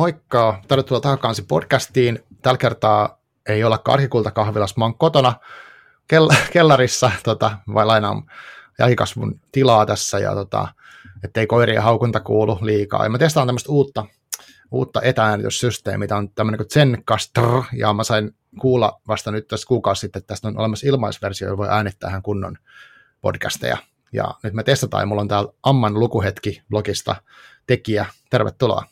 Moikka, tervetuloa Tahakansi podcastiin. Tällä kertaa ei olla Karhikulta kahvilassa, mä oon kotona kell- kellarissa, tota, vai lainaan jälkikasvun tilaa tässä, ja tota, ettei koirien haukunta kuulu liikaa. Ja mä testaan tämmöistä uutta, uutta etäänityssysteemiä, tämä on tämmöinen kuin Zencastr, ja mä sain kuulla vasta nyt tässä kuukausi sitten, että tästä on olemassa ilmaisversio, jolla voi äänittää ihan kunnon podcasteja. Ja nyt me testataan, ja mulla on täällä Amman lukuhetki blogista tekijä. Tervetuloa.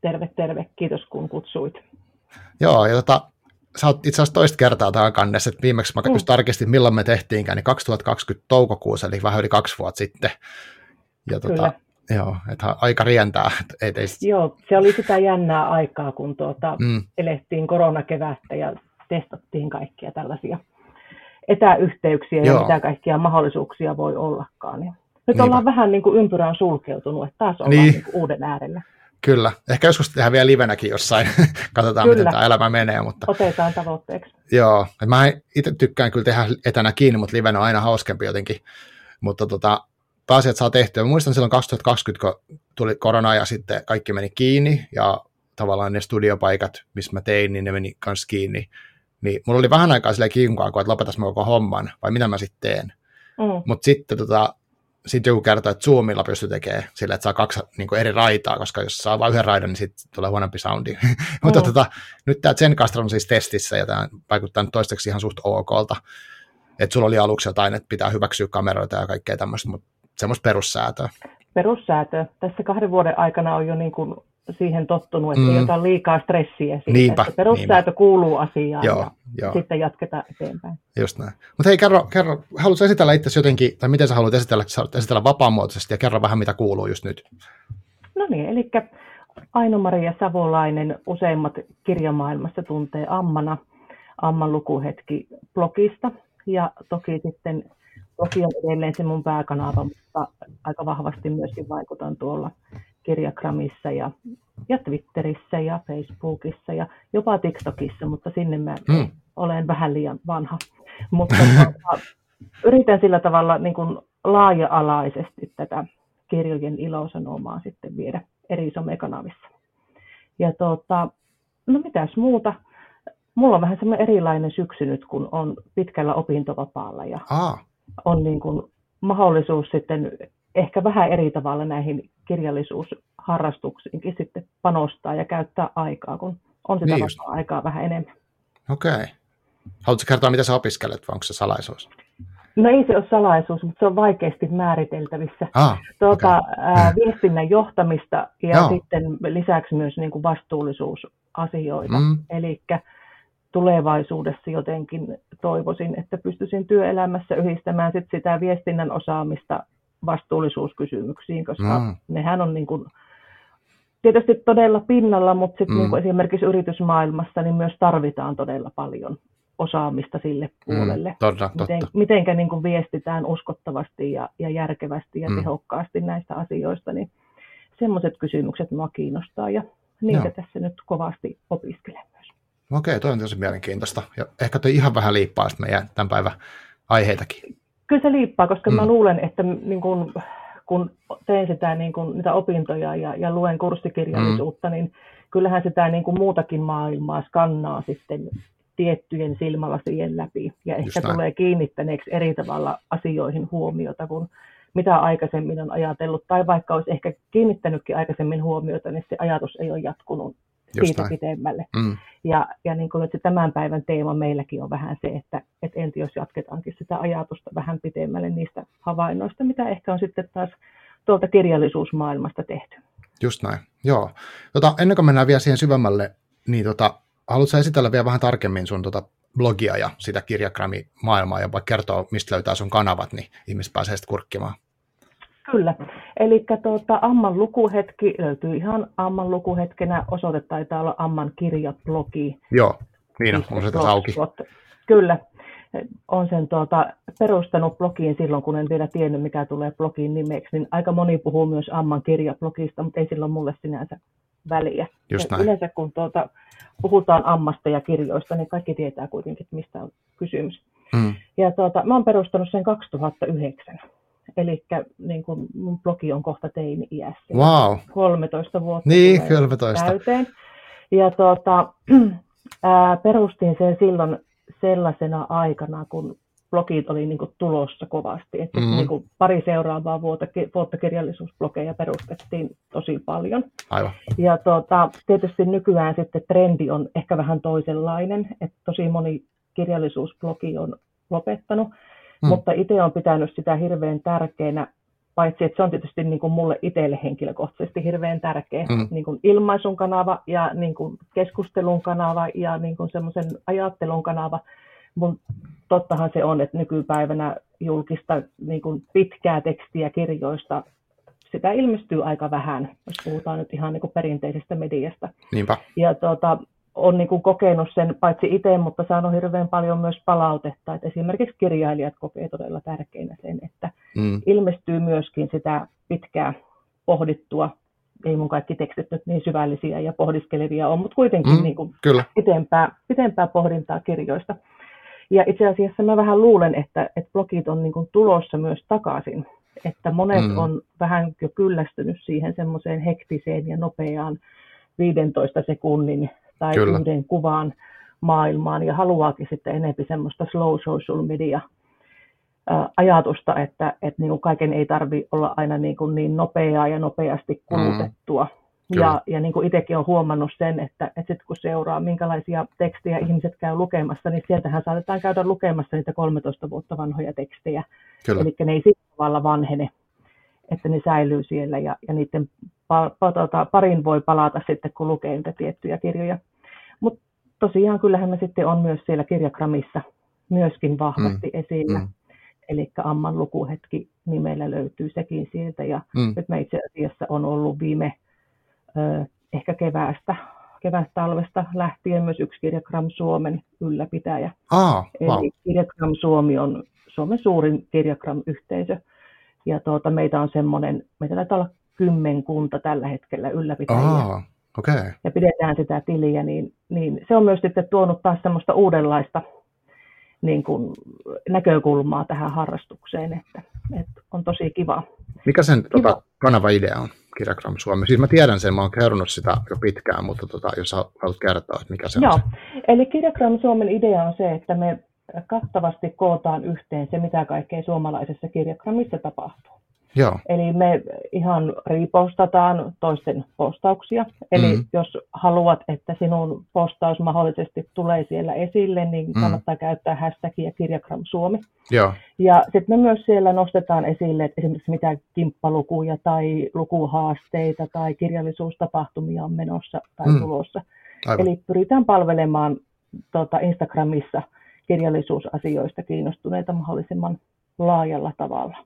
Terve, terve. Kiitos kun kutsuit. Joo, ja tota, sä oot itse asiassa toista kertaa täällä kannessa, että viimeksi mä mm. just tarkistin, milloin me tehtiinkään, niin 2020 toukokuussa, eli vähän yli kaksi vuotta sitten. Ja tota, Kyllä. Joo, että aika rientää. Ei teistä... Joo, se oli sitä jännää aikaa, kun tuota, mm. elettiin koronakevättä ja testattiin kaikkia tällaisia etäyhteyksiä Joo. ja mitä kaikkia mahdollisuuksia voi ollakaan. Nyt Niinpä. ollaan vähän niin kuin ympyrään sulkeutunut, että taas ollaan niin. Niin kuin uuden äärellä. Kyllä. Ehkä joskus tehdään vielä livenäkin jossain. Katsotaan, kyllä. miten tämä elämä menee. Mutta... Otetaan tavoitteeksi. Joo. Mä itse tykkään kyllä tehdä etänä kiinni, mutta livenä on aina hauskempi jotenkin. Mutta tota, pääasiat saa tehtyä. Mä muistan silloin 2020, kun tuli korona ja sitten kaikki meni kiinni ja tavallaan ne studiopaikat, missä mä tein, niin ne meni kanssa kiinni. Niin mulla oli vähän aikaa silleen kiinkaan, että lopetas mä koko homman, vai mitä mä sitten teen. Mm. Mutta sitten tota, sitten joku kertoo, että Zoomilla pystyy tekemään sillä, että saa kaksi niin kuin eri raitaa, koska jos saa vain yhden raidan, niin sitten tulee huonompi soundi. Mm. Mutta tota, nyt tämä Zencastr on siis testissä ja tämä vaikuttaa nyt toistaiseksi ihan suht okolta. Että sulla oli aluksi jotain, että pitää hyväksyä kameroita ja kaikkea tämmöistä, mutta semmoista perussäätöä. Perussäätö. Tässä kahden vuoden aikana on jo niin kuin siihen tottunut, että mm. ei ota liikaa stressiä siitä. Niinpä, että perussäätö niinpä. kuuluu asiaan joo, ja joo. sitten jatketaan eteenpäin. Just näin. Mutta hei, kerro, kerro, haluatko esitellä itse jotenkin, tai miten sä haluat esitellä, esitellä vapaamuotoisesti ja kerro vähän, mitä kuuluu just nyt. No niin, eli Aino-Maria Savolainen useimmat kirjamaailmassa tuntee Ammana, Amman lukuhetki blogista, ja toki sitten blogi on edelleen se mun pääkanava, mutta aika vahvasti myöskin vaikutan tuolla Kirjakramissa ja, ja Twitterissä ja Facebookissa ja jopa TikTokissa, mutta sinne mä mm. olen vähän liian vanha. Mutta tuota, yritän sillä tavalla niin kuin laaja-alaisesti tätä kirjojen ilosanomaa sitten viedä eri somekanavissa. Ja tuota, no mitäs muuta? Mulla on vähän semmoinen erilainen syksy nyt, kun on pitkällä opintovapaalla ja ah. on niin kuin mahdollisuus sitten ehkä vähän eri tavalla näihin kirjallisuusharrastuksiinkin sitten panostaa ja käyttää aikaa, kun on sitä niin aikaa vähän enemmän. Okei. Okay. Haluatko kertoa, mitä sä opiskelet, vai onko se salaisuus? No ei se ole salaisuus, mutta se on vaikeasti määriteltävissä. Ah, tuota, okay. ää, viestinnän johtamista ja Joo. sitten lisäksi myös niin kuin vastuullisuusasioita. Mm. Eli tulevaisuudessa jotenkin toivoisin, että pystyisin työelämässä yhdistämään sit sitä viestinnän osaamista vastuullisuuskysymyksiin, koska mm. nehän on niin kuin, tietysti todella pinnalla, mutta sit mm. niin kuin esimerkiksi yritysmaailmassa niin myös tarvitaan todella paljon osaamista sille mm, puolelle. Mm, totta, Miten, mitenkä niin kuin viestitään uskottavasti ja, ja järkevästi ja mm. tehokkaasti näistä asioista, niin semmoiset kysymykset minua kiinnostaa ja niitä Joo. tässä nyt kovasti opiskelen myös. Okei, toi on tosi mielenkiintoista. Ja ehkä toi ihan vähän liippaa meidän tämän päivän aiheitakin. Kyllä se liippaa, koska mm. mä luulen, että niin kun, kun teen sitä niin kun, niitä opintoja ja, ja luen kurssikirjallisuutta, mm. niin kyllähän sitä niin kun muutakin maailmaa skannaa sitten tiettyjen silmälasien läpi. Ja ehkä tulee kiinnittäneeksi eri tavalla asioihin huomiota, kun mitä aikaisemmin on ajatellut, tai vaikka olisi ehkä kiinnittänytkin aikaisemmin huomiota, niin se ajatus ei ole jatkunut Just siitä pitemmälle. Mm. Ja, ja niin kuin, että tämän päivän teema meilläkin on vähän se, että, että entä jos jatketaankin sitä ajatusta vähän pitemmälle niistä havainnoista, mitä ehkä on sitten taas tuolta kirjallisuusmaailmasta tehty. Just näin, joo. Tota, ennen kuin mennään vielä siihen syvemmälle, niin tota, haluatko esitellä vielä vähän tarkemmin sun tota blogia ja sitä kirjagrami-maailmaa ja vaikka kertoa, mistä löytää sun kanavat, niin ihmiset pääsee sitten kurkkimaan. Kyllä. Eli tuota, Amman lukuhetki löytyy ihan Amman lukuhetkenä. Osoite taitaa olla Amman kirjablogi. Joo, niin on, se tässä auki. Kyllä. on sen tuota, perustanut blogiin silloin, kun en vielä tiennyt, mikä tulee blogin nimeksi. Niin aika moni puhuu myös Amman kirjablogista, mutta ei silloin mulle sinänsä väliä. Just Yleensä kun tuota, puhutaan ammasta ja kirjoista, niin kaikki tietää kuitenkin, mistä on kysymys. Mm. Ja tuota, mä oon perustanut sen 2009. eli niin kuin mun blogi on kohta teini-iässä. Wow. 13 vuotta Niin, 13. täyteen. Ja tuota, ää, perustin sen silloin sellaisena aikana, kun blogit oli niin kuin tulossa kovasti. Että mm. niin kuin pari seuraavaa vuotta, vuotta kirjallisuusblogeja perustettiin tosi paljon. Aivan. Ja tuota, tietysti nykyään sitten trendi on ehkä vähän toisenlainen, että tosi moni kirjallisuusblogi on lopettanut, mm. mutta itse olen pitänyt sitä hirveän tärkeänä, paitsi että se on tietysti niin kuin mulle itselle henkilökohtaisesti hirveän tärkeä mm. niin kuin ilmaisun kanava ja niin kuin keskustelun kanava ja niin kuin semmoisen ajattelun kanava, mun tottahan se on, että nykypäivänä julkista niin kuin pitkää tekstiä kirjoista, sitä ilmestyy aika vähän, jos puhutaan nyt ihan niin kuin perinteisestä mediasta. Niinpä. Ja tuota, on niin kuin kokenut sen paitsi itse, mutta saanut hirveän paljon myös palautetta, että esimerkiksi kirjailijat kokee todella tärkeänä sen, että mm. ilmestyy myöskin sitä pitkää pohdittua, ei mun kaikki tekstit nyt niin syvällisiä ja pohdiskelevia on, mutta kuitenkin mm, niin kuin kyllä. Pitempää, pitempää pohdintaa kirjoista. Ja itse asiassa mä vähän luulen, että, että blogit on niin kuin tulossa myös takaisin. Että monet mm. on vähän jo kyllästynyt siihen semmoiseen hektiseen ja nopeaan 15 sekunnin tai Kyllä. yhden kuvan maailmaan ja haluaakin sitten enemmän semmoista slow social media ajatusta, että, että niin kuin kaiken ei tarvi olla aina niin, kuin niin nopeaa ja nopeasti kulutettua. Mm. Ja, ja niin kuin itsekin olen huomannut sen, että, että sitten kun seuraa, minkälaisia tekstejä ihmiset käy lukemassa, niin sieltähän saatetaan käydä lukemassa niitä 13 vuotta vanhoja tekstejä. Eli ne ei sillä tavalla vanhene, että ne säilyy siellä ja, ja niiden pa, pa, tota, parin voi palata sitten, kun lukee niitä tiettyjä kirjoja. Mutta tosiaan kyllähän me sitten on myös siellä kirjakramissa myöskin vahvasti mm. esillä. Mm. Eli Amman lukuhetki nimellä löytyy sekin sieltä. Ja mm. nyt me itse asiassa on ollut viime ehkä keväästä, keväästä talvesta lähtien myös yksi Kirjakram Suomen ylläpitäjä. Ah, wow. Eli Kirjakram Suomi on Suomen suurin Kirjakram-yhteisö. Ja tuota, meitä on semmoinen, meitä taitaa olla kymmenkunta tällä hetkellä ylläpitäjiä. Ah, okay. Ja pidetään sitä tiliä, niin, niin se on myös sitten tuonut taas semmoista uudenlaista niin kuin, näkökulmaa tähän harrastukseen, että, että on tosi kiva. Mikä sen kiva. Tota, kanava-idea on? Kirjagram Suomi. Siis mä tiedän sen, mä oon kerronut sitä jo pitkään, mutta tota, jos haluat kertoa, että mikä se Joo. on. Eli Kirjagram Suomen idea on se, että me kattavasti kootaan yhteen se, mitä kaikkea suomalaisessa kirjakramissa tapahtuu. Joo. Eli me ihan ripostataan toisten postauksia. Eli mm. jos haluat, että sinun postaus mahdollisesti tulee siellä esille, niin mm. kannattaa käyttää hashtagia kirjagram Suomi. Joo. Ja sitten me myös siellä nostetaan esille, että esimerkiksi mitä kimppalukuja tai lukuhaasteita tai kirjallisuustapahtumia on menossa tai mm. tulossa. Aivan. Eli pyritään palvelemaan tuota, Instagramissa kirjallisuusasioista kiinnostuneita mahdollisimman laajalla tavalla.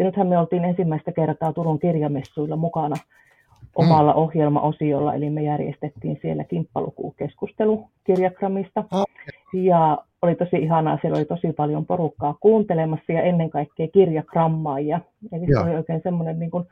Ja nythän me oltiin ensimmäistä kertaa Turun kirjamessuilla mukana omalla mm. ohjelmaosiolla, eli me järjestettiin siellä kimppalukukeskustelu kirjakramista. Okay. Ja oli tosi ihanaa, siellä oli tosi paljon porukkaa kuuntelemassa ja ennen kaikkea kirjakrammaajia. Eli Joo. se oli oikein semmoinen niin kuin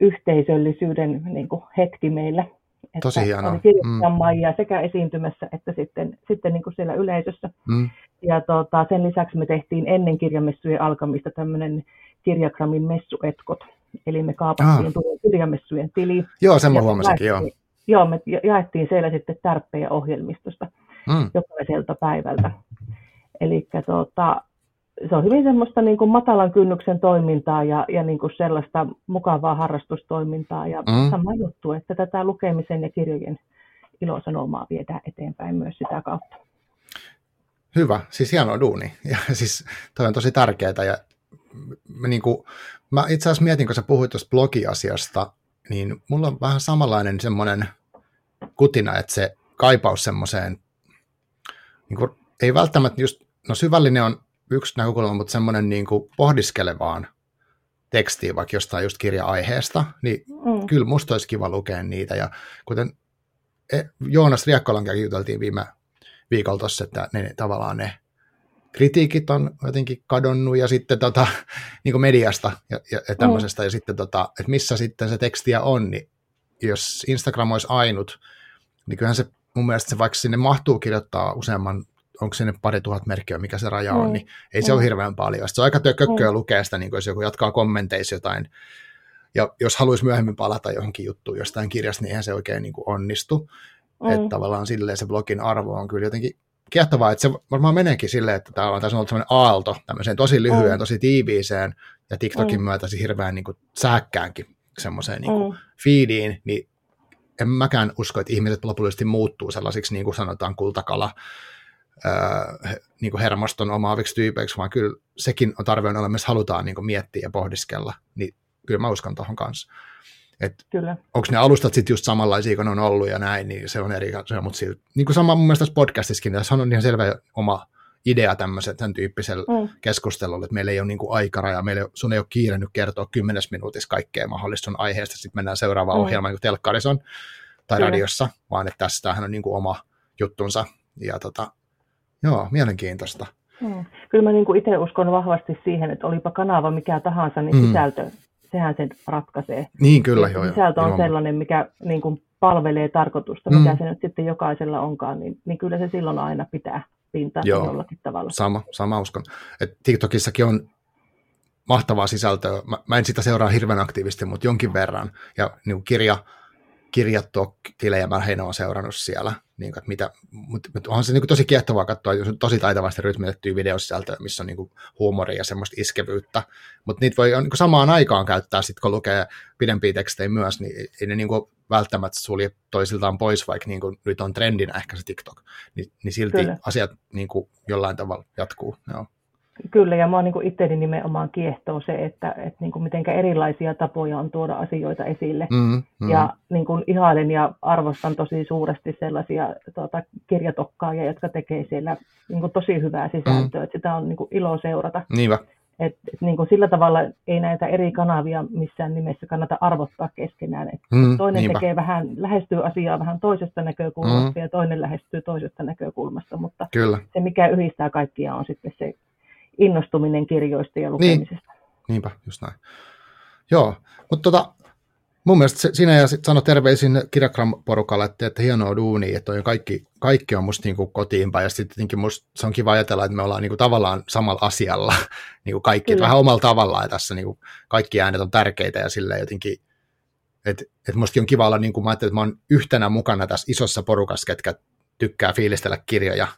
yhteisöllisyyden niin kuin hetki meillä. Että tosi hienoa. Oli kirjakrammaajia mm. sekä esiintymässä että sitten, sitten niin kuin siellä yleisössä. Mm. Ja tota, sen lisäksi me tehtiin ennen kirjamessujen alkamista tämmöinen kirjagrammin messuetkot. Eli me kaapattiin ah. kirjamessujen tili. Joo, sen mä huomasinkin, joo. Joo, me jaettiin siellä sitten tärppejä ohjelmistosta mm. jokaiselta päivältä. Eli tota, se on hyvin semmoista niin kuin matalan kynnyksen toimintaa ja, ja niin kuin sellaista mukavaa harrastustoimintaa. Ja mm. sama juttu, että tätä lukemisen ja kirjojen ilosanomaa viedään eteenpäin myös sitä kautta. Hyvä, siis hieno duuni. Ja siis toi on tosi tärkeää ja niin kuin, mä itse asiassa mietin, kun sä puhuit tuosta blogiasiasta, niin mulla on vähän samanlainen semmoinen kutina, että se kaipaus semmoiseen, niin kuin, ei välttämättä just, no syvällinen on yksi näkökulma, mutta semmoinen niin kuin pohdiskelevaan tekstiin vaikka jostain just kirja-aiheesta, niin mm. kyllä musta olisi kiva lukea niitä. Ja kuten e, Joonas Riekkolan juteltiin viime viikolla tuossa, että ne, tavallaan ne kritiikit on jotenkin kadonnut ja sitten tota, niin kuin mediasta ja, ja, ja tämmöisestä, mm. ja sitten tota, että missä sitten se tekstiä on, niin jos Instagram olisi ainut, niin kyllähän se mun mielestä se, vaikka sinne mahtuu kirjoittaa useamman onko se ne pari tuhat merkkiä, mikä se raja on, mm. niin ei mm. se ole hirveän paljon. Sitten se on aika kökköä mm. lukea sitä, niin jos joku jatkaa kommenteissa jotain, ja jos haluaisi myöhemmin palata johonkin juttuun jostain kirjasta, niin eihän se oikein niin kuin onnistu. Mm. Että tavallaan silleen se blogin arvo on kyllä jotenkin kiehtovaa, että se varmaan meneekin silleen, että täällä on tässä ollut sellainen aalto tämmöiseen tosi lyhyen, mm. tosi tiiviiseen ja TikTokin mm. myötä hirveän niin kuin, sähkkäänkin semmoiseen niin kuin, mm. feediin, niin en mäkään usko, että ihmiset lopullisesti muuttuu sellaisiksi, niin kuin sanotaan, kultakala, öö, niin kuin hermoston omaaviksi tyypeiksi, vaan kyllä sekin on tarve on olemassa, halutaan niin kuin miettiä ja pohdiskella, niin kyllä mä uskon tuohon kanssa. Et Kyllä. Onko ne alustat sitten just samanlaisia kuin ne on ollut ja näin, niin se on eri asia, mutta silti, niin kuin sama mun mielestä tässä podcastissakin, tässä on ihan selvä oma idea tämmöisen tämän tyyppisellä mm. keskustelulla, että meillä ei ole niin kuin aikaraja, meillä ei, sun ei ole kiire nyt kertoa kymmenes minuutissa kaikkea mahdollista sun aiheesta, sitten mennään seuraavaan mm. ohjelmaan, niin kuin telkkarissa on, tai Kyllä. radiossa, vaan että tästähän on niin kuin oma juttunsa, ja tota, joo, mielenkiintoista. Mm. Kyllä mä niin itse uskon vahvasti siihen, että olipa kanava mikä tahansa, niin mm. sisältö sehän sen ratkaisee. Niin kyllä, joo. Sisältö on sellainen, mikä niin kuin palvelee tarkoitusta, mm. mitä se nyt sitten jokaisella onkaan, niin, niin kyllä se silloin aina pitää pintaa joo. jollakin tavalla. Sama, sama uskon. Et TikTokissakin on mahtavaa sisältöä. Mä, mä en sitä seuraa hirveän aktiivisesti, mutta jonkin verran. Ja niin kuin kirja, kirjatto-tilejä mä heidän on seurannut siellä. Niin, että mitä, mutta, mutta onhan se niin kuin tosi kiehtovaa katsoa, jos on tosi taitavasti rytmitettyä videosisältöä, missä on niin kuin huumoria ja semmoista iskevyyttä. Mutta niitä voi niin kuin samaan aikaan käyttää, sit kun lukee pidempiä tekstejä myös, niin ei ne niin kuin välttämättä sulje toisiltaan pois, vaikka niin kuin nyt on trendinä ehkä se TikTok. Ni, niin silti Kyllä. asiat niin kuin jollain tavalla jatkuu. Joo. Kyllä, ja minua niin itseäni nimenomaan kiehtoo se, että, että niin kuin miten erilaisia tapoja on tuoda asioita esille. Mm, mm. Ja niin kuin ihailen ja arvostan tosi suuresti sellaisia tuota, kirjatokkaajia, jotka tekee siellä niin kuin tosi hyvää sisältöä. Mm. Että sitä on niin kuin ilo seurata. Niinpä. Et, et niin kuin sillä tavalla ei näitä eri kanavia missään nimessä kannata arvottaa keskenään. Et mm, toinen niinpä. tekee vähän, lähestyy asiaa vähän toisesta näkökulmasta mm. ja toinen lähestyy toisesta näkökulmasta, mutta Kyllä. se mikä yhdistää kaikkia on sitten se innostuminen kirjoista ja lukemisesta. Niin. Niinpä, just näin. Joo, mutta tota, mun mielestä se, sinä ja sano terveisin kirjakram-porukalle, että, että hienoa duuni, että on kaikki, kaikki on musta niin kotiin päin, ja sitten musta se on kiva ajatella, että me ollaan niin kuin tavallaan samalla asialla, niin kuin kaikki, vähän omalla tavallaan, ja tässä niin kuin kaikki äänet on tärkeitä, ja silleen jotenkin, että että mustakin on kiva olla, niin kuin mä ajattelin, että mä oon yhtenä mukana tässä isossa porukassa, ketkä tykkää fiilistellä kirjoja,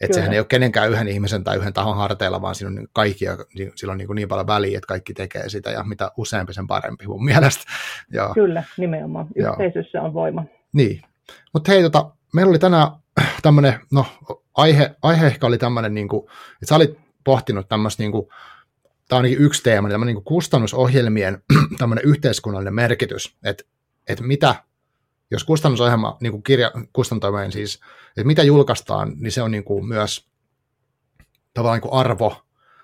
että sehän ei ole kenenkään yhden ihmisen tai yhden tahon harteilla, vaan siinä on niin kaikki, sillä on niin, niin paljon väliä, että kaikki tekee sitä, ja mitä useampi sen parempi mun mielestä. Ja, Kyllä, nimenomaan. Yhteisössä on voima. Niin. Mutta hei, tota, meillä oli tänään tämmöinen, no aihe, aihe ehkä oli tämmöinen, niin kuin, että sä olit pohtinut tämmöistä, niin kuin, tämä on ainakin yksi teema, niin tämmöinen niin kustannusohjelmien tämmöinen yhteiskunnallinen merkitys, että, että mitä jos kustannusohjelma, niin kuin kirja, kustantoimeen siis, että mitä julkaistaan, niin se on niin kuin myös tavallaan niin kuin arvo,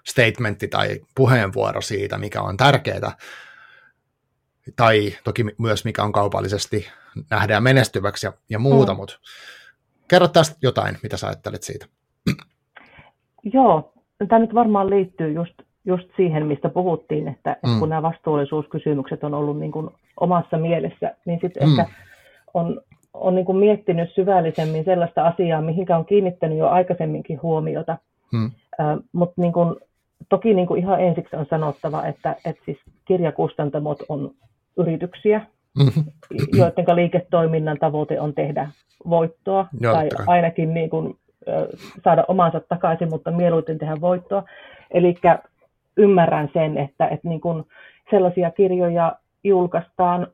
statementti tai puheenvuoro siitä, mikä on tärkeää, tai toki myös mikä on kaupallisesti nähdään menestyväksi ja, ja muuta, mm. mutta kerro tästä jotain, mitä sä ajattelet siitä. Joo, tämä nyt varmaan liittyy just, just siihen, mistä puhuttiin, että mm. kun nämä vastuullisuuskysymykset on ollut niin kuin omassa mielessä, niin sitten mm. ehkä on, on niin kuin miettinyt syvällisemmin sellaista asiaa, mihinkä on kiinnittänyt jo aikaisemminkin huomiota. Hmm. Äh, Mutta niin kuin, toki niin kuin ihan ensiksi on sanottava, että, että siis kirjakustantamot on yrityksiä, mm-hmm. joiden liiketoiminnan tavoite on tehdä voittoa Joo, tai ainakin niin kuin, saada omansa takaisin, mutta mieluiten tehdä voittoa. Eli ymmärrän sen, että, että niin kuin sellaisia kirjoja julkaistaan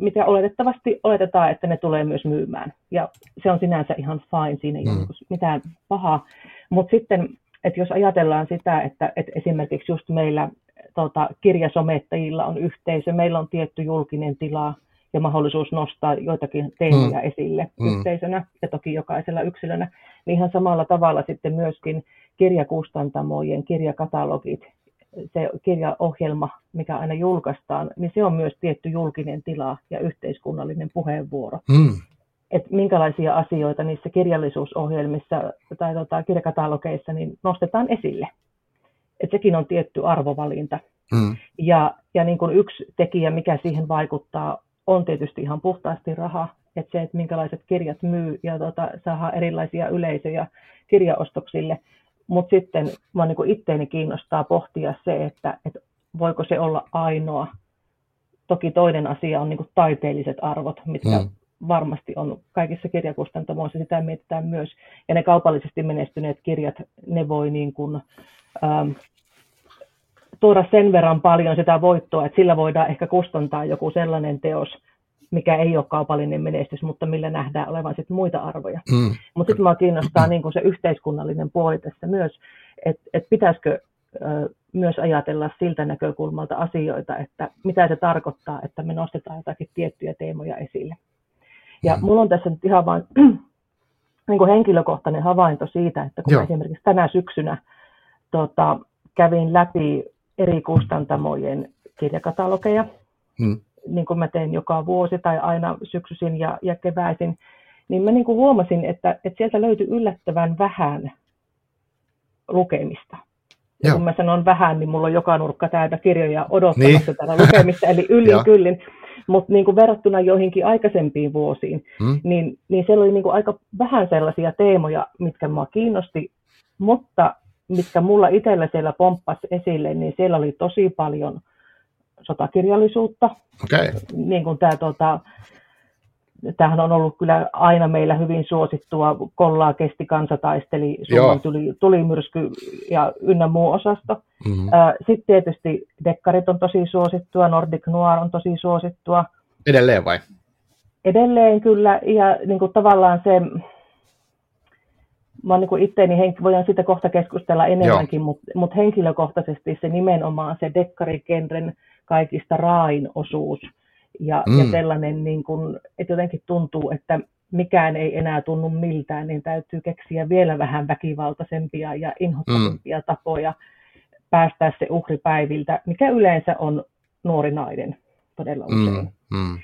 mitä oletettavasti oletetaan, että ne tulee myös myymään. Ja se on sinänsä ihan fine, siinä ei mm. ole mitään pahaa. Mutta sitten, että jos ajatellaan sitä, että, että esimerkiksi just meillä tota, kirjasomettajilla on yhteisö, meillä on tietty julkinen tila ja mahdollisuus nostaa joitakin teemoja mm. esille mm. yhteisönä ja toki jokaisella yksilönä, niin ihan samalla tavalla sitten myöskin kirjakustantamojen kirjakatalogit se kirjaohjelma, mikä aina julkaistaan, niin se on myös tietty julkinen tila ja yhteiskunnallinen puheenvuoro. Mm. Että minkälaisia asioita niissä kirjallisuusohjelmissa tai tota, kirjakatalogeissa niin nostetaan esille. Että sekin on tietty arvovalinta. Mm. Ja, ja niin kuin yksi tekijä, mikä siihen vaikuttaa, on tietysti ihan puhtaasti raha. että se, että minkälaiset kirjat myy ja tota, saadaan erilaisia yleisöjä kirjaostoksille. Mutta sitten mä niin itteeni kiinnostaa pohtia se, että, että voiko se olla ainoa. Toki toinen asia on niin kuin taiteelliset arvot, mitkä mm. varmasti on kaikissa kirjakustantamoissa, sitä mietitään myös. Ja ne kaupallisesti menestyneet kirjat, ne voi niin kuin, ähm, tuoda sen verran paljon sitä voittoa, että sillä voidaan ehkä kustantaa joku sellainen teos, mikä ei ole kaupallinen menestys, mutta millä nähdään olevan sitten muita arvoja. Mm. Mutta sitten minua kiinnostaa niin kuin se yhteiskunnallinen puoli tässä myös, että et pitäisikö ö, myös ajatella siltä näkökulmalta asioita, että mitä se tarkoittaa, että me nostetaan jotakin tiettyjä teemoja esille. Ja mm. mulla on tässä nyt ihan vain niin kuin henkilökohtainen havainto siitä, että kun esimerkiksi tänä syksynä tota, kävin läpi eri kustantamojen kirjakatalogeja, mm. Niin kuin mä teen joka vuosi tai aina syksyisin ja, ja keväisin, niin mä niin kuin huomasin, että, että sieltä löytyi yllättävän vähän lukemista. Ja kun mä sanon vähän, niin mulla on joka nurkka täynnä kirjoja odottamassa niin. täällä lukemista, eli yllin kyllin. Mutta niin verrattuna joihinkin aikaisempiin vuosiin, hmm. niin, niin siellä oli niin kuin aika vähän sellaisia teemoja, mitkä mua kiinnosti, mutta mitkä mulla itsellä siellä pomppasi esille, niin siellä oli tosi paljon sotakirjallisuutta. Okay. Niin kuin tämä, tota, tämähän on ollut kyllä aina meillä hyvin suosittua. Kollaa kesti kansataisteli, Suomen tuli, tuli myrsky ja ynnä muu osasto. Mm-hmm. Sitten tietysti dekkarit on tosi suosittua, Nordic Noir on tosi suosittua. Edelleen vai? Edelleen kyllä, ja niin kuin tavallaan se, mä niin kuin itteeni, voidaan siitä kohta keskustella enemmänkin, mutta mut henkilökohtaisesti se nimenomaan se dekkarikenren kaikista raain osuus ja, mm. ja sellainen, niin kuin, että jotenkin tuntuu, että mikään ei enää tunnu miltään, niin täytyy keksiä vielä vähän väkivaltaisempia ja inhottavampia mm. tapoja päästää se uhripäiviltä, mikä yleensä on nuori nainen todella mm, usein. Mm. Mm.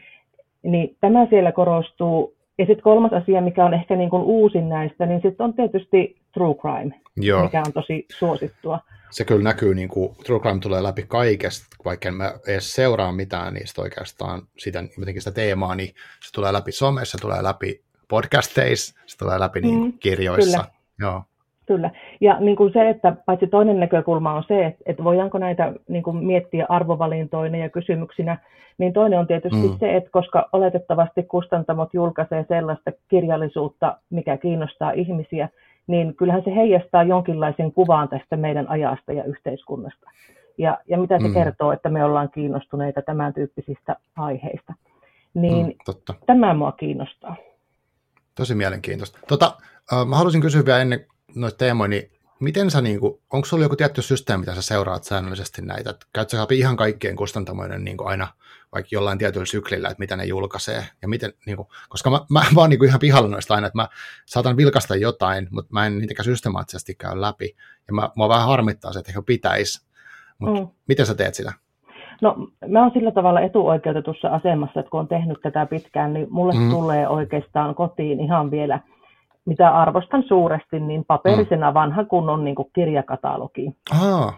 Niin tämä siellä korostuu ja sitten kolmas asia, mikä on ehkä niin kuin uusin näistä, niin sitten on tietysti true crime, Joo. mikä on tosi suosittua. Se kyllä näkyy, niin kuin true crime tulee läpi kaikesta, vaikka en mä edes seuraa mitään niistä oikeastaan sitä, jotenkin sitä teemaa, niin se tulee läpi somessa, se tulee läpi podcasteissa, se tulee läpi niin mm, kirjoissa. Kyllä. Joo. Kyllä. Ja niin kuin se, että paitsi toinen näkökulma on se, että, että voidaanko näitä niin kuin miettiä arvovalintoina ja kysymyksinä, niin toinen on tietysti mm. se, että koska oletettavasti kustantamot julkaisee sellaista kirjallisuutta, mikä kiinnostaa ihmisiä, niin kyllähän se heijastaa jonkinlaisen kuvaan tästä meidän ajasta ja yhteiskunnasta. Ja, ja mitä se mm. kertoo, että me ollaan kiinnostuneita tämän tyyppisistä aiheista. Niin mm, totta. tämä mua kiinnostaa. Tosi mielenkiintoista. Tota, äh, mä haluaisin kysyä vielä ennen noita teemoja, niin miten sä, niin kuin, onko sulla joku tietty systeemi, mitä sä seuraat säännöllisesti näitä? Käytkö sä läpi ihan kaikkien kustantamoiden niin kuin aina vaikka jollain tietyllä syklillä, että mitä ne julkaisee? Ja miten, niin kuin, koska mä, mä vaan niin kuin ihan pihalla noista aina, että mä saatan vilkasta jotain, mutta mä en niitäkään systemaattisesti käy läpi. Ja mä, mua vähän harmittaa se, että ehkä pitäisi. Mutta mm. miten sä teet sitä? No mä oon sillä tavalla etuoikeutetussa asemassa, että kun on tehnyt tätä pitkään, niin mulle mm. tulee oikeastaan kotiin ihan vielä – mitä arvostan suuresti, niin paperisena mm. vanha kunnon niin kuin kirjakatalogi.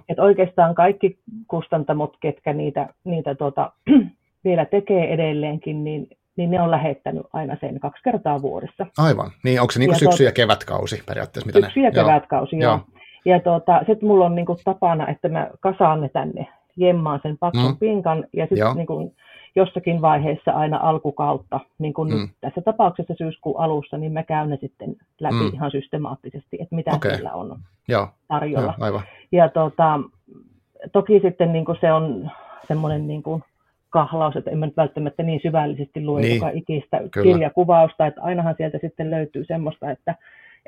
Et oikeastaan kaikki kustantamot, ketkä niitä, niitä tuota, vielä tekee edelleenkin, niin, niin ne on lähettänyt aina sen kaksi kertaa vuodessa. Aivan. Niin onko se niin kuin syksy- ja kevätkausi periaatteessa? Mitä syksy- ja ne... kevätkausi, joo. joo. Ja tuota, sitten mulla on niin kuin tapana, että mä kasaan ne tänne, jemmaan sen paksun mm. pinkan, ja sitten niin kuin, jossakin vaiheessa aina alkukautta, niin kuin mm. nyt tässä tapauksessa syyskuun alussa, niin mä käyn ne sitten läpi mm. ihan systemaattisesti, että mitä okay. siellä on Joo. tarjolla. Joo, aivan. Ja tota, toki sitten niin kuin se on semmoinen niin kuin kahlaus, että en mä nyt välttämättä niin syvällisesti lue niin. joka ikistä Kyllä. kirjakuvausta, että ainahan sieltä sitten löytyy semmoista, että,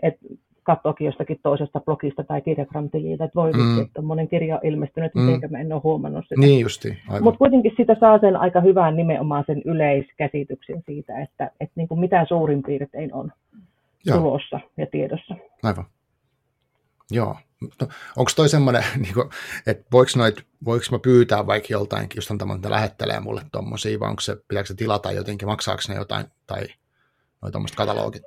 että katsoakin jostakin toisesta blogista tai kirjagramtililta, että voi mm. että monen kirja on ilmestynyt, mm. miten mä en ole huomannut sitä. Niin justi. Mutta kuitenkin sitä saa sen aika hyvän nimenomaan sen yleiskäsityksen siitä, että, että niin kuin mitä suurin piirtein on Joo. tulossa ja tiedossa. Aivan. Joo. No, onko toi semmoinen, niin että voiko, noit, voiko mä pyytää vaikka joltain kustantamon, lähettelee mulle tuommoisia, vai onko se, pitääkö se tilata jotenkin, maksaako ne jotain, tai noin tuommoiset katalogit?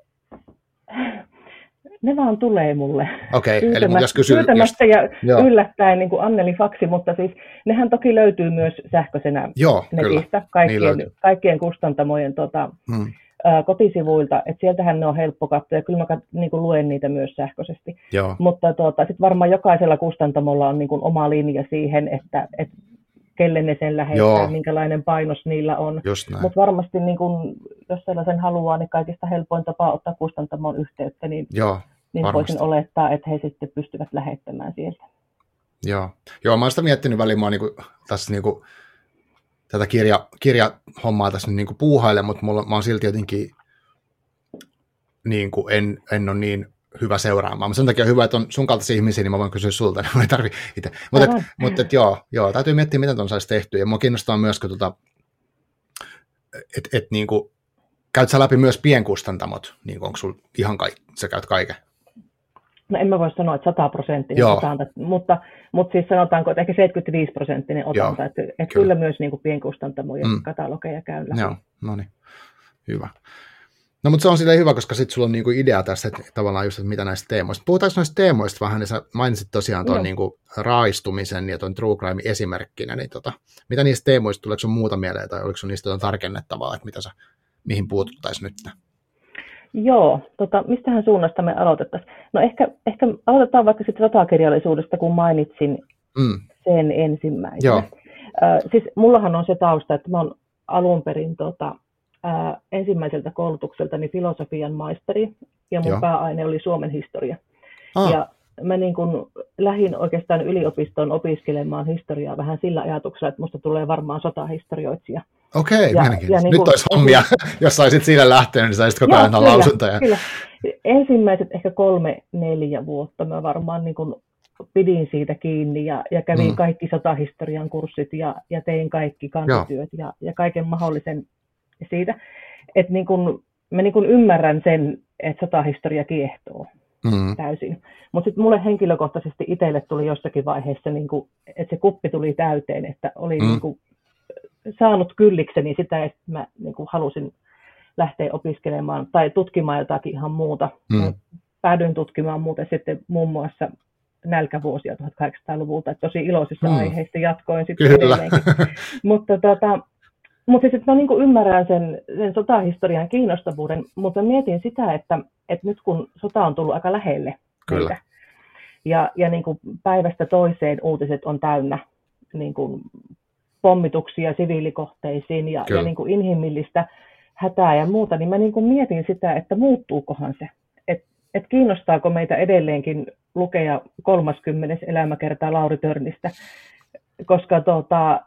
Ne vaan tulee mulle. Okei, okay, eli jos kysyy... Pyytämättä ja joo. yllättäen niin kuin Anneli Faksi, mutta siis nehän toki löytyy myös sähköisenä joo, netistä, kaikkien, niin kaikkien kustantamojen tota, hmm. ää, kotisivuilta, että sieltähän ne on helppo katsoa, ja kyllä mä kat, niin kuin luen niitä myös sähköisesti. Joo. Mutta tuota, sitten varmaan jokaisella kustantamolla on niin kuin oma linja siihen, että, että kelle ne sen lähettää, Joo. minkälainen painos niillä on. Mutta varmasti, niin kun, jos sellaisen haluaa, niin kaikista helpoin tapa ottaa kustantamon yhteyttä, niin, Joo, niin varmasti. voisin olettaa, että he sitten pystyvät lähettämään sieltä. joo. Joo, mä oon sitä miettinyt väliin, mä oon niinku, tässä niinku, tätä kirja, kirjahommaa tässä nyt niinku puuhaille, mutta mulla, mä oon silti jotenkin niin kuin en, en ole niin hyvä seuraamaan. Mutta sen takia on hyvä, että on sun kaltaisia ihmisiä, niin mä voin kysyä sulta, niin mä ei tarvi itse. Mutta, et, mutta et, joo, joo, täytyy miettiä, miten ton saisi tehty. Ja mua kiinnostaa myös, kun tota, et, et, niin kuin, käyt sä läpi myös pienkustantamot, niin kuin, onko sul ihan kaikki, sä käyt kaiken? No en mä voi sanoa, että 100 prosenttinen otanta, mutta, mutta siis sanotaanko, että ehkä 75 prosenttinen otanta, että, että kyllä. kyllä myös niin kuin pienkustantamojen Mm. mm. katalogeja käyn läpi. Joo, no niin, hyvä. No mutta se on silleen hyvä, koska sitten sulla on niinku idea tässä, että tavallaan just, että mitä näistä teemoista. Puhutaanko noista teemoista vähän, niin sä mainitsit tosiaan tuon Joo. niinku raistumisen ja tuon true crime esimerkkinä, niin tota, mitä niistä teemoista, tuleeko sun muuta mieleen, tai oliko sun niistä jotain tarkennettavaa, että mitä sä, mihin puututtaisiin nyt? Joo, tota, mistähän suunnasta me aloitettaisiin? No ehkä, ehkä aloitetaan vaikka sitten sotakirjallisuudesta, kun mainitsin Mm, sen ensimmäisenä. Joo. Ö, siis mullahan on se tausta, että mä oon alun perin tota, ää, ensimmäiseltä koulutukseltani filosofian maisteri, ja mun Joo. Pääaine oli Suomen historia. ah, Ja mä niin kun lähdin oikeastaan yliopistoon opiskelemaan historiaa vähän sillä ajatuksella, että musta tulee varmaan sotahistorioitsija. okei, ja- ja niin Nyt kuin- olisi hommia, jos saisit sille lähteä, niin saisit koko ajan lausuntoja. Kyllä. Ensimmäiset ehkä kolme, neljä vuotta mä varmaan niin kun pidin siitä kiinni ja, ja kävin Mm. kaikki sotahistorian kurssit ja, ja tein kaikki kantatyöt ja, ja kaiken mahdollisen siitä. Että niin kun, mä niin kun ymmärrän sen, että sotahistoria kiehtoo Mm, täysin. Mutta sitten mulle henkilökohtaisesti itselle tuli jossakin vaiheessa, niin kun, että se kuppi tuli täyteen, että oli Mm. niin kun, saanut kyllikseni sitä, että mä niin kun halusin lähteä opiskelemaan tai tutkimaan jotakin ihan muuta. Mm. Päädyin tutkimaan muuten sitten muun muassa nälkävuosia 1800-luvulta, että tosi iloisissa Mm. aiheista jatkoin sitten Kyllä. mutta tota, mutta siis, että mä niin ymmärrän sen, sen sotahistorian kiinnostavuuden, mutta mietin sitä, että, että nyt kun sota on tullut aika lähelle Kyllä. meitä, ja, ja niin kuin päivästä toiseen uutiset on täynnä niin kuin pommituksia siviilikohteisiin ja, Kyllä. ja niin kuin inhimillistä hätää ja muuta, niin mä niin kuin mietin sitä, että muuttuukohan se, että et kiinnostaako meitä edelleenkin lukea 30. elämäkertaa Lauri Törnistä, koska tota,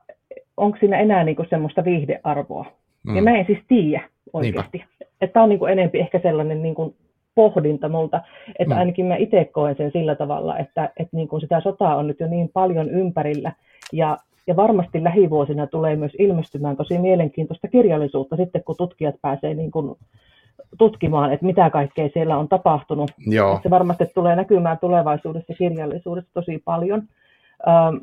onko siinä enää niin kuin semmoista viihdearvoa. mm. Ja mä en siis tiedä oikeasti. Että on niin kuin enempi ehkä sellainen niin kuin pohdinta multa, että Mm. ainakin mä itse koen sen sillä tavalla, että, että niin kuin sitä sotaa on nyt jo niin paljon ympärillä ja, ja varmasti lähivuosina tulee myös ilmestymään tosi mielenkiintoista kirjallisuutta sitten, kun tutkijat pääsee niin kuin tutkimaan, että mitä kaikkea siellä on tapahtunut. Joo, Se varmasti tulee näkymään tulevaisuudessa kirjallisuudessa tosi paljon. Ähm,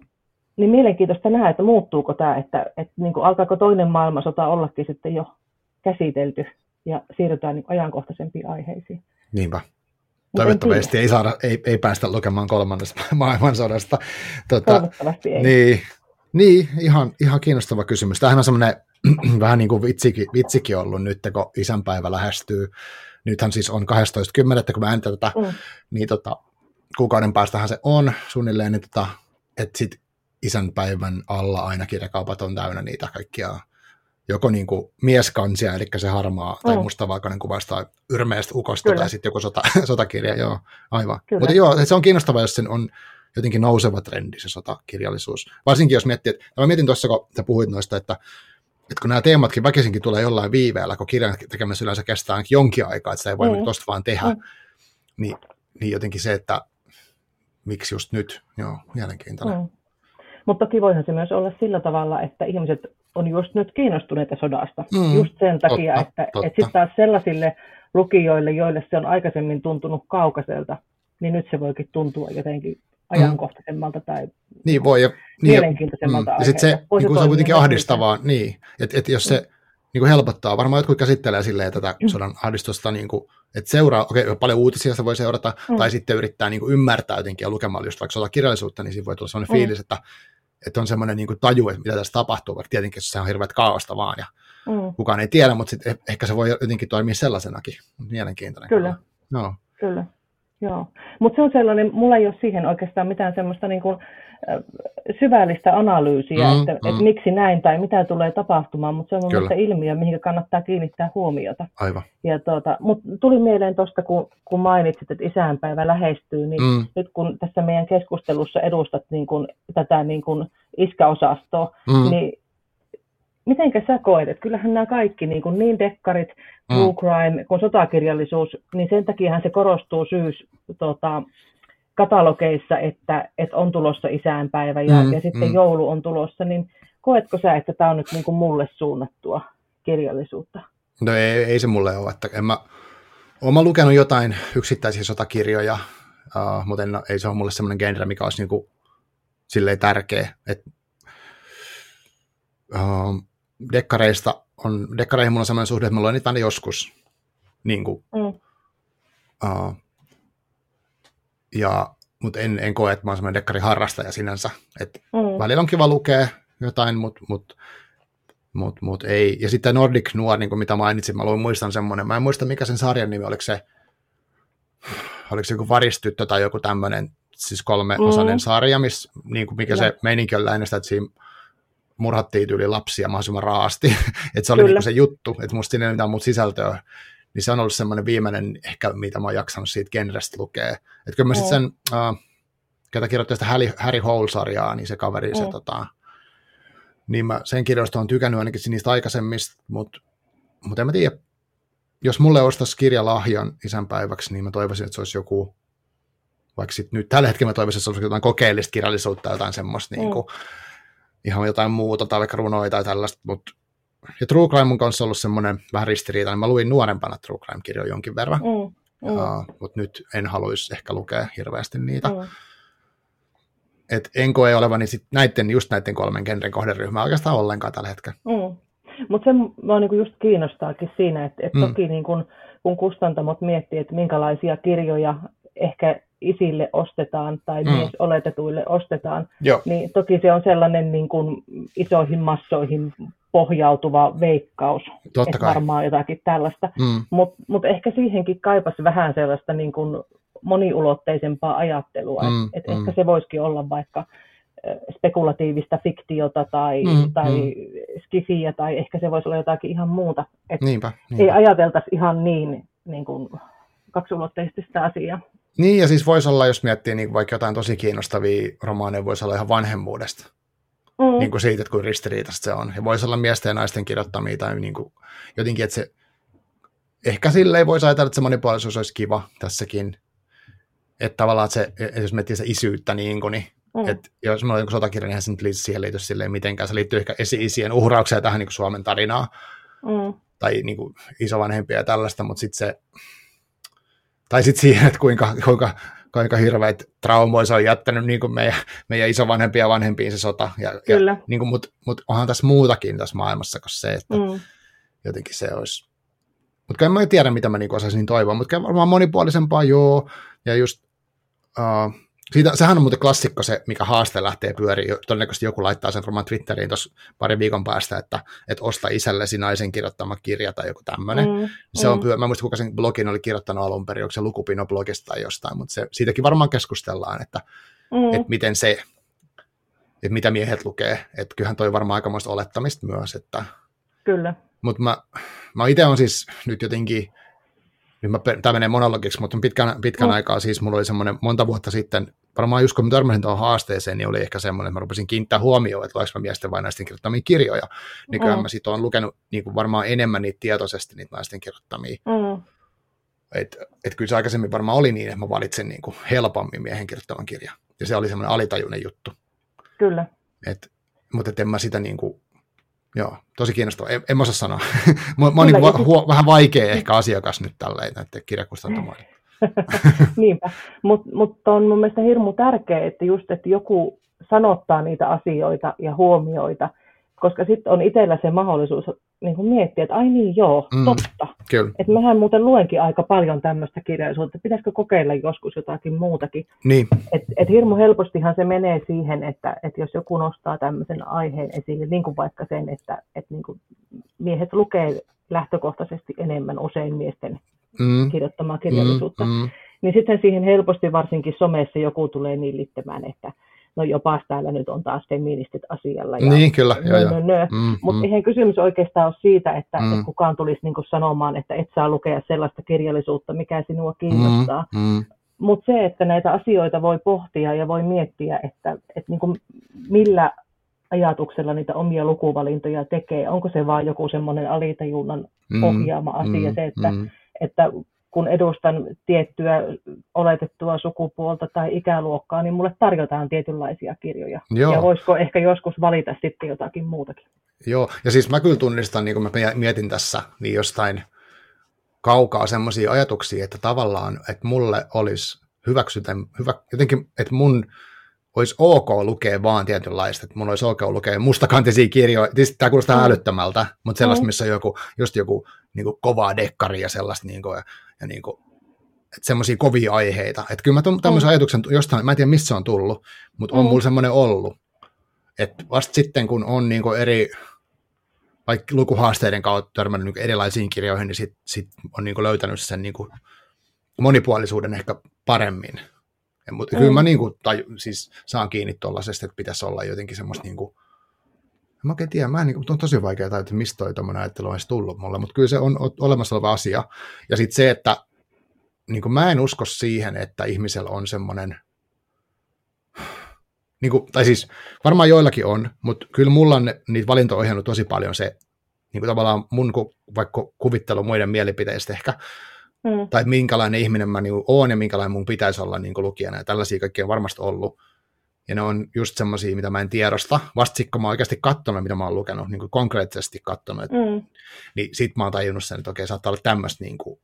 niin mielenkiintoista nähdä, että muuttuuko tämä, että, että niin kuin alkaako toinen maailmansota ollakin sitten jo käsitelty ja siirrytään niin ajankohtaisempiin aiheisiin. niinpä. En Toivottavasti ei, saada, ei, ei päästä lukemaan kolmannesta maailmansodasta. Tota, Toivottavasti ei. Niin, niin ihan, ihan kiinnostava kysymys. Tämähän on semmoinen vähän niin kuin vitsikin, vitsikin ollut nyt, kun isänpäivä lähestyy. Nythän siis on 12.10. kun mä äänitän tätä, Mm. niin tota, kuukauden päästähän se on suunnilleen, niin tota, että sit isänpäivän alla aina kirjakaupat on täynnä niitä kaikkia joko niin kuin mieskansia, eli se harmaa tai Mm. mustavalkoinen kuvasta yrmeestä ukosta, Kyllä. tai sitten joku sota, sotakirja, joo, aivan. Kyllä. Mutta joo, se on kiinnostavaa, jos sen on jotenkin nouseva trendi se sotakirjallisuus. Varsinkin jos miettii, että mä mietin tuossa, kun sä puhuit noista, että, että kun nämä teematkin väkisinkin tulee jollain viiveellä, kun kirjan tekemässä yleensä kestää jonkin aikaa, että sitä ei voi Mm. mm. tuosta vaan tehdä, Mm. niin, niin jotenkin se, että miksi just nyt, joo, mielenkiintoinen. Mm. Mutta toki voihan se myös olla sillä tavalla, että ihmiset on just nyt kiinnostuneita sodasta. Mm, Just sen takia, totta, että, totta. että sitten taas sellaisille lukijoille, joille se on aikaisemmin tuntunut kaukaiselta, niin nyt se voikin tuntua jotenkin ajankohtaisemmalta tai Niin voi, ja, niin, mielenkiintoisemmalta ja sitten se, niin kuin se on kuitenkin ahdistavaa, niin, että et jos se niin kuin helpottaa, varmaan jotkut käsittelee silleen tätä Mm. sodan ahdistusta, niin kuin, että seuraa, okei, paljon uutisia se voi seurata, Mm. tai sitten yrittää niin kuin ymmärtää jotenkin ja lukemalla just vaikka sotakirjallisuutta, niin siinä voi tulla sellainen Mm. fiilis, että, että on semmoinen niin taju, että mitä tässä tapahtuu, vaikka tietenkin se on hirveät kaaosta vaan, ja mm. kukaan ei tiedä, mutta sit ehkä se voi jotenkin toimia sellaisenakin. Mielenkiintoinen. Kyllä. No. Kyllä. Joo, mutta se on sellainen, mulla ei ole siihen oikeastaan mitään semmoista niin kuin, syvällistä analyysiä, mm, että, mm. että miksi näin tai mitä tulee tapahtumaan, mutta se on mielestäni ilmiö, mihin kannattaa kiinnittää huomiota. Aivan. Ja tuota, mutta tuli mieleen tuosta, kun, kun mainitsit, että isänpäivä lähestyy, niin mm. nyt kun tässä meidän keskustelussa edustat niin kuin, tätä niin kuin iskäosastoa, mm. niin mitenkä sä koet, että kyllähän nämä kaikki, niin, kuin niin dekkarit, mm. true crime kuin sotakirjallisuus, niin sen takiahan se korostuu syys tota, katalogeissa, että, että on tulossa isänpäivä ja, mm, ja sitten mm. joulu on tulossa, niin koetko sä, että tämä on nyt niin kuin mulle suunnattua kirjallisuutta? No ei, ei se mulle ole, että en mä, olen lukenut jotain yksittäisiä sotakirjoja, uh, mutta en, ei se ole mulle semmoinen genre, mikä olisi niin kuin, silleen tärkeä. Et, uh, dekkareista on, dekkareihin mulla on sellainen suhde, että mä luen niitä aina joskus. Niin kuin, mm. uh, ja, mutta en, en koe, että mä oon semmoinen dekkariharrastaja sinänsä. Et mm. Välillä on kiva lukea jotain, mutta mut, mut, mut ei. Ja sitten Nordic Noir, niin kuin mitä mainitsin, mä luin, muistan semmoinen, mä en muista mikä sen sarjan nimi, oliko se, oliko se joku varistyttö tai joku tämmöinen, siis kolmeosainen mm. sarja, miss, niin kuin mikä no. se meininki on lähinnä sitä, että siinä murhattiin tyyli lapsia mahdollisimman raasti. että se oli niin se juttu, että musta siinä ei mitään muuta sisältöä. Niin se on ollut semmoinen viimeinen ehkä, mitä mä oon jaksanut siitä genrestä lukea. Että kyllä mä sitten sen, uh, ketä kirjoitti sitä Harry, Harry Hole-sarjaa, niin se kaveri, mm. se tota, niin mä sen kirjoista on tykännyt ainakin niistä aikaisemmista, mutta mut en mä tiedä, jos mulle ostaisi kirjalahjan isänpäiväksi, niin mä toivoisin, että se olisi joku, vaikka sit nyt tällä hetkellä mä toivoisin, että se olisi jotain kokeellista kirjallisuutta, jotain semmoista mm. niin kuin, ihan jotain muuta tai vaikka runoja tai tällaista, mutta ja True Crime mun kanssa ollut semmoinen vähän ristiriitainen. Mä luin nuorempana True Crime-kirjoja jonkin verran, mm, mm. Uh, mutta nyt en haluaisi ehkä lukea hirveästi niitä. Mm. Et en koe olevani sit näiden, just näiden kolmen genren kohderyhmää oikeastaan ollenkaan tällä hetkellä. Mm. Mutta se mua niinku just kiinnostaakin siinä, että et mm. toki niin kun, kun kustantamot miettii, että minkälaisia kirjoja ehkä isille ostetaan tai mm. mies oletetuille ostetaan, Joo. niin toki se on sellainen niin kuin isoihin massoihin pohjautuva veikkaus. Totta kai. Varmaan jotakin tällaista. Mm. Mutta mut ehkä siihenkin kaipasi vähän sellaista niin kuin moniulotteisempaa ajattelua. Mm, et, et mm. Ehkä se voisikin olla vaikka spekulatiivista fiktiota tai, mm, tai mm. skifiä, tai ehkä se voisi olla jotakin ihan muuta. Et niinpä, niinpä. Ei ajateltaisi ihan niin, niin kuin kaksiulotteisesti sitä asiaa. Niin, ja siis voisi olla, jos miettii niin vaikka jotain tosi kiinnostavia romaaneja, voisi olla ihan vanhemmuudesta. Mm. Niin kuin siitä, että kuin ristiriitaista se on. Ja voisi olla miesten ja naisten kirjoittamia tai niin kuin, jotenkin, että se ehkä silleen voisi ajatella, että se monipuolisuus olisi kiva tässäkin. Että tavallaan, että se, jos miettii se isyyttä, niin, kuin, niin mm. että jos meillä on joku sotakirja, niin se nyt siihen liity silleen mitenkään. Se liittyy ehkä esi-isien uhraukseen tähän niin kuin Suomen tarinaan. Mm. Tai niin kuin isovanhempia ja tällaista, mutta sitten se, tai sitten siihen, että kuinka, kuinka, kuinka hirveät traumoja se on jättänyt niin kuin meidän, meidän isovanhempia ja vanhempiin se sota. Ja, Kyllä. Ja, niin kuin, mutta, mutta onhan tässä muutakin tässä maailmassa kuin se, että mm. jotenkin se olisi. Mutta en mä tiedä, mitä mä niin osaisin toivoa, mutta varmaan monipuolisempaa, joo. Ja just, uh, siitä, sehän on muuten klassikko se, mikä haaste lähtee pyöriin. Todennäköisesti joku laittaa sen varmaan Twitteriin tuossa parin viikon päästä, että, että osta isällesi naisen kirjoittama kirja tai joku tämmöinen. Mm, se mm. on pyö... Mä muistan, kuka sen blogin oli kirjoittanut alun perin, onko se Lukupino-blogista tai jostain, mutta se, siitäkin varmaan keskustellaan, että, mm. että miten se, että mitä miehet lukee. Että kyllähän toi varmaan aikamoista olettamista myös. Että... Kyllä. Mutta mä, mä itse on siis nyt jotenkin nyt mä, tämä menee monologiksi, mutta pitkän, pitkän mm. aikaa siis mulla oli semmoinen monta vuotta sitten varmaan just kun mä törmäsin tuohon haasteeseen, niin oli ehkä semmoinen, että mä rupesin kiinnittää huomioon, että luenko mä miesten vai naisten kirjoittamia kirjoja. Niin kyllä mm. mä sitten olen lukenut niin kuin varmaan enemmän niitä tietoisesti niitä naisten kirjoittamia. Mm. Että et kyllä se aikaisemmin varmaan oli niin, että mä valitsin niin kuin helpommin miehen kirjoittavan kirjan. Ja se oli semmoinen alitajuinen juttu. Kyllä. Et, mutta et en mä sitä niin kuin, joo, tosi kiinnostavaa. En, en mä osaa sanoa. mä, mä oon niin va- huo, vähän vaikea ehkä asiakas nyt tälleen näiden kirjakustantamoille. Niinpä, mutta mut on mun mielestä hirmu tärkeää, että just, että joku sanottaa niitä asioita ja huomioita, koska sitten on itsellä se mahdollisuus niin kuin miettiä, että ai niin joo, mm, totta. Kyllä. Että mähän muuten luenkin aika paljon tämmöistä kirjallisuutta, että pitäisikö kokeilla joskus jotakin muutakin. Niin. Et, et hirmu helpostihan se menee siihen, että, että jos joku nostaa tämmöisen aiheen esille, niin kuin vaikka sen, että, että niin kuin miehet lukee lähtökohtaisesti enemmän usein miesten mm. kirjoittamaa kirjallisuutta, mm, mm. niin sitten siihen helposti varsinkin somessa joku tulee nillittämään, että no jopa täällä nyt on taas feministit asialla. Ja niin, kyllä. Nö, nö, nö. Mm, Mutta mm. eihän kysymys oikeastaan ole siitä, että, mm. että kukaan tulisi niin sanomaan, että et saa lukea sellaista kirjallisuutta, mikä sinua kiinnostaa. Mm, mm. Mutta se, että näitä asioita voi pohtia ja voi miettiä, että, että niin kuin millä ajatuksella niitä omia lukuvalintoja tekee. Onko se vain joku semmoinen alitajunnan mm, ohjaama asia, mm, se, että, mm. Että kun edustan tiettyä oletettua sukupuolta tai ikäluokkaa, niin mulle tarjotaan tietynlaisia kirjoja. Joo. Ja voisiko ehkä joskus valita sitten jotakin muutakin. Joo, ja siis mä kyllä tunnistan, niin kun mä mietin tässä, niin jostain kaukaa semmoisia ajatuksia, että tavallaan, että mulle olisi hyväksytä, hyvä, jotenkin, että mun olisi ok lukea vaan tietynlaista, että mun olisi ok lukea mustakantisia kirjoja, siis tämä kuulostaa mm. älyttömältä, mutta sellaista, mm. missä on joku, just joku niin kuin kovaa dekkari ja sellaista, niin kuin, ja, ja niin kuin, että semmoisia kovia aiheita. Että kyllä mä tämmöisen mm. ajatuksen jostain, mä en tiedä missä se on tullut, mutta on mm. mulla semmoinen ollut, että vasta sitten kun on niin kuin eri, vaikka lukuhaasteiden kautta törmännyt niin erilaisiin kirjoihin, niin sitten sit on niin kuin löytänyt sen niin kuin monipuolisuuden ehkä paremmin. Mutta mm. kyllä mä niin kuin, tai, siis saan kiinni tuollaisesta, että pitäisi olla jotenkin semmoista niin kuin, en mä oikein tiedä, mä en, niin kuin, on tosi vaikea tajua, että mistä toi tuommoinen ajattelu on tullut mulle, mutta kyllä se on olemassa oleva asia. Ja sitten se, että niin kuin mä en usko siihen, että ihmisellä on semmoinen, niin kuin, tai siis varmaan joillakin on, mutta kyllä mulla on niitä valintoja ohjannut tosi paljon se, niin kuin tavallaan mun vaikka kuvittelu muiden mielipiteistä ehkä, mm. tai minkälainen ihminen mä niin oon ja minkälainen mun pitäisi olla niin lukijana, ja tällaisia kaikkia on varmasti ollut. Ja ne on just semmoisia, mitä mä en tiedosta. Kun mä oon oikeasti katsonut, mitä mä oon lukenut, niin kuin konkreettisesti katsonut, mm. niin sit mä oon tajunnut sen, että okei, saattaa olla tämmöistä niin kuin,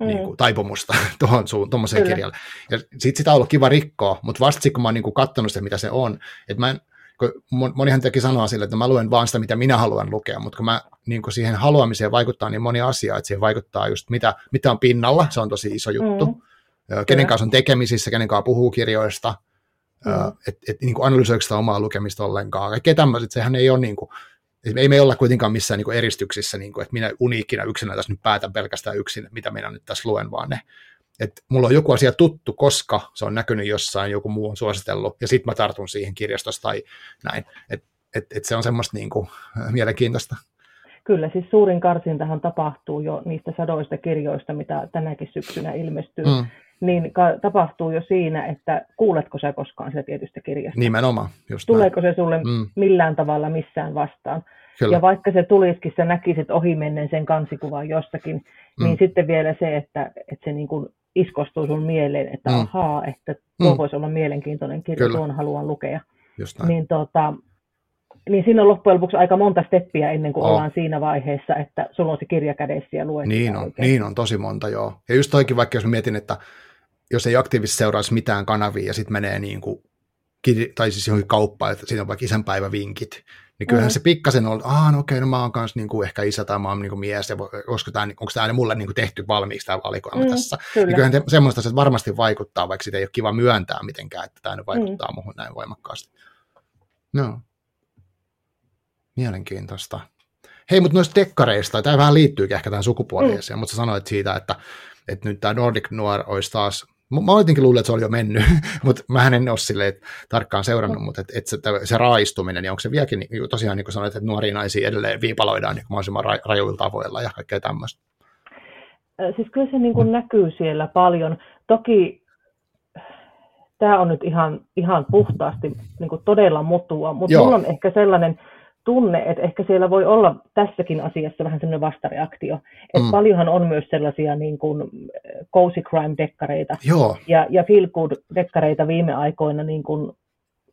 mm. niin kuin, taipumusta tuohon tuommoiseen kirjalle. Ja sit sitä on ollut kiva rikkoa, mutta kun mä oon niin kuin katsonut sitä, mitä se on, että mä en, monihan teki sanoa sille, että mä luen vaan sitä, mitä minä haluan lukea, mutta kun mä niin kuin siihen haluamiseen vaikuttaa niin moni asia, että siihen vaikuttaa just mitä, mitä on pinnalla, se on tosi iso juttu, mm. kenen kanssa on tekemisissä, kenen kanssa puhuu kirjoista, mm. että et, niin analysoiko sitä omaa lukemista ollenkaan, kaikkea tämmöiset, sehän ei ole niin kuin, ei me olla kuitenkaan missään niin eristyksissä, niin kuin, että minä uniikkina yksinä tässä nyt päätän pelkästään yksin, mitä minä nyt tässä luen, vaan ne että mulla on joku asia tuttu, koska se on näkynyt jossain, joku muu on suositellut, ja sitten mä tartun siihen kirjastosta tai näin. Että et, et se on semmoista niin kuin, mielenkiintoista. Kyllä, siis suurin karsintahan tapahtuu jo niistä sadoista kirjoista, mitä tänäkin syksynä ilmestyy. Mm. Niin ka- tapahtuu jo siinä, että kuuletko sä koskaan sitä tietystä kirjasta. Nimenomaan. Just Tuleeko näin. se sulle mm. millään tavalla missään vastaan. Kyllä. Ja vaikka se tulisikin, sä näkisit ohimennen sen kansikuvan jostakin, niin mm. niin sitten vielä se, että, että se niin kuin iskostuu sun mieleen, että mm. ahaa, että tuo mm. voisi olla mielenkiintoinen kirja, Kyllä. tuon haluan lukea. Niin, tota, niin siinä on loppujen lopuksi aika monta steppiä ennen kuin oh. ollaan siinä vaiheessa, että sulla on se kirja kädessä ja luet niin on, oikein. niin on, tosi monta joo. Ja just toikin vaikka jos mietin, että jos ei aktiivisesti seuraisi mitään kanavia ja sitten menee niin kuin, tai siis johonkin kauppaan, että siinä on vaikka isänpäivävinkit, niin kyllähän mm. se pikkasen on, että no okei, no mä oon kanssa niin kuin ehkä isä tai mä oon niin kuin mies, ja onko tämä, onko tämä mulle niin kuin tehty valmiiksi tämä valikoima mm, tässä. Kyllä. Niin kyllähän te, semmoista se varmasti vaikuttaa, vaikka sitä ei ole kiva myöntää mitenkään, että tämä nyt vaikuttaa mm. muuhun näin voimakkaasti. No. Mielenkiintoista. Hei, mutta noista dekkareista, tämä vähän liittyy ehkä tähän sukupuoliseen, mm. mutta sä sanoit siitä, että, että nyt tämä Nordic Noir olisi taas Mä jotenkin luulen, että se oli jo mennyt, mutta mä en ole sille tarkkaan seurannut, mm. mutta et, et se, se raaistuminen, niin onko se vieläkin, niin, tosiaan niin kuin sanoit, että nuoria naisia edelleen viipaloidaan niin mahdollisimman ra, rajuilla tavoilla ja kaikkea tämmöistä? Siis kyllä se niin kuin mm. näkyy siellä paljon. Toki tämä on nyt ihan, ihan puhtaasti niin kuin todella mutua, mutta mulla on ehkä sellainen tunne, että ehkä siellä voi olla tässäkin asiassa vähän sellainen vastareaktio. Että mm. paljonhan on myös sellaisia niin kuin cozy crime-dekkareita Joo. ja, ja feel good-dekkareita viime aikoina niin kuin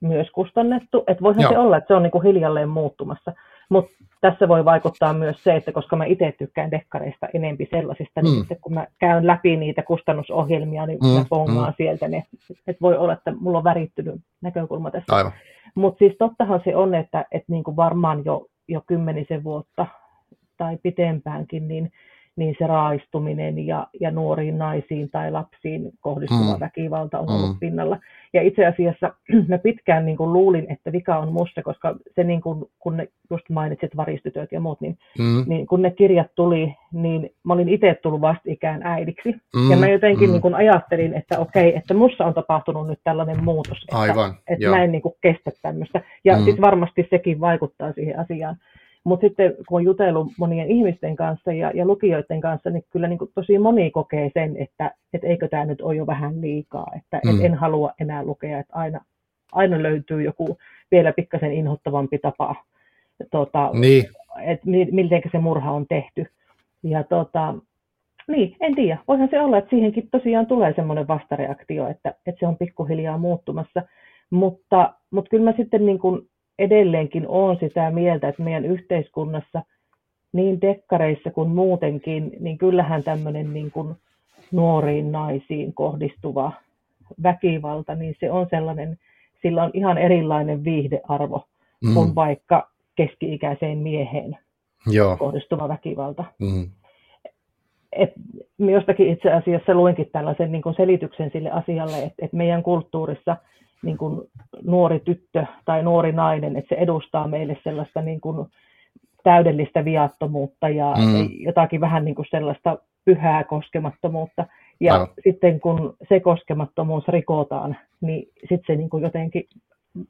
myös kustannettu. Että voihan Joo. se olla, että se on niin kuin hiljalleen muuttumassa. Mutta tässä voi vaikuttaa myös se, että koska mä itse tykkään dekkareista enempi sellaisista, niin mm. niin sitten kun mä käyn läpi niitä kustannusohjelmia, niin mm. mä pongaan mm. sieltä ne. Että voi olla, että mulla on värittynyt näkökulma tässä. Aivan. Mutta siis tottahan se on, että, että niin kuin varmaan jo, jo kymmenisen vuotta tai pitempäänkin, niin niin se raaistuminen ja, ja nuoriin naisiin tai lapsiin kohdistuva mm. väkivalta on ollut mm. pinnalla. Ja itse asiassa mä pitkään niin kuin luulin, että vika on musta, koska se niin kuin, kun ne just mainitsit varistytöt ja muut, niin, mm. niin kun ne kirjat tuli, niin mä olin itse tullut vastikään äidiksi. Mm. Ja mä jotenkin mm. niin kuin ajattelin, että okei, että mussa on tapahtunut nyt tällainen muutos, että, Aivan, että mä en niin kuin kestä tämmöistä. Ja mm. sitten varmasti sekin vaikuttaa siihen asiaan. Mutta sitten kun on jutellut monien ihmisten kanssa ja, ja lukijoiden kanssa, niin kyllä niin kuin tosi moni kokee sen, että et eikö tämä nyt ole jo vähän liikaa, että mm. et en halua enää lukea, että aina, aina löytyy joku vielä pikkasen inhottavampi tapa, tota, niin. että miten se murha on tehty. Ja tota, niin, en tiedä. Voihan se olla, että siihenkin tosiaan tulee semmoinen vastareaktio, että, että se on pikkuhiljaa muuttumassa. Mutta, mutta kyllä mä sitten niin kuin edelleenkin olen sitä mieltä, että meidän yhteiskunnassa niin dekkareissa kuin muutenkin, niin kyllähän tämmöinen niin kuin nuoriin naisiin kohdistuva väkivalta, niin se on sellainen, sillä on ihan erilainen viihdearvo mm. kuin vaikka keski-ikäiseen mieheen Joo. kohdistuva väkivalta. Mm. Et jostakin itse asiassa luinkin tällaisen niin kuin selityksen sille asialle, että, että meidän kulttuurissa – niin kuin nuori tyttö tai nuori nainen, että se edustaa meille sellaista niin kuin täydellistä viattomuutta ja mm. jotakin vähän niin kuin sellaista pyhää koskemattomuutta. Ja Aivan. sitten kun se koskemattomuus rikotaan, niin sitten se niin kuin jotenkin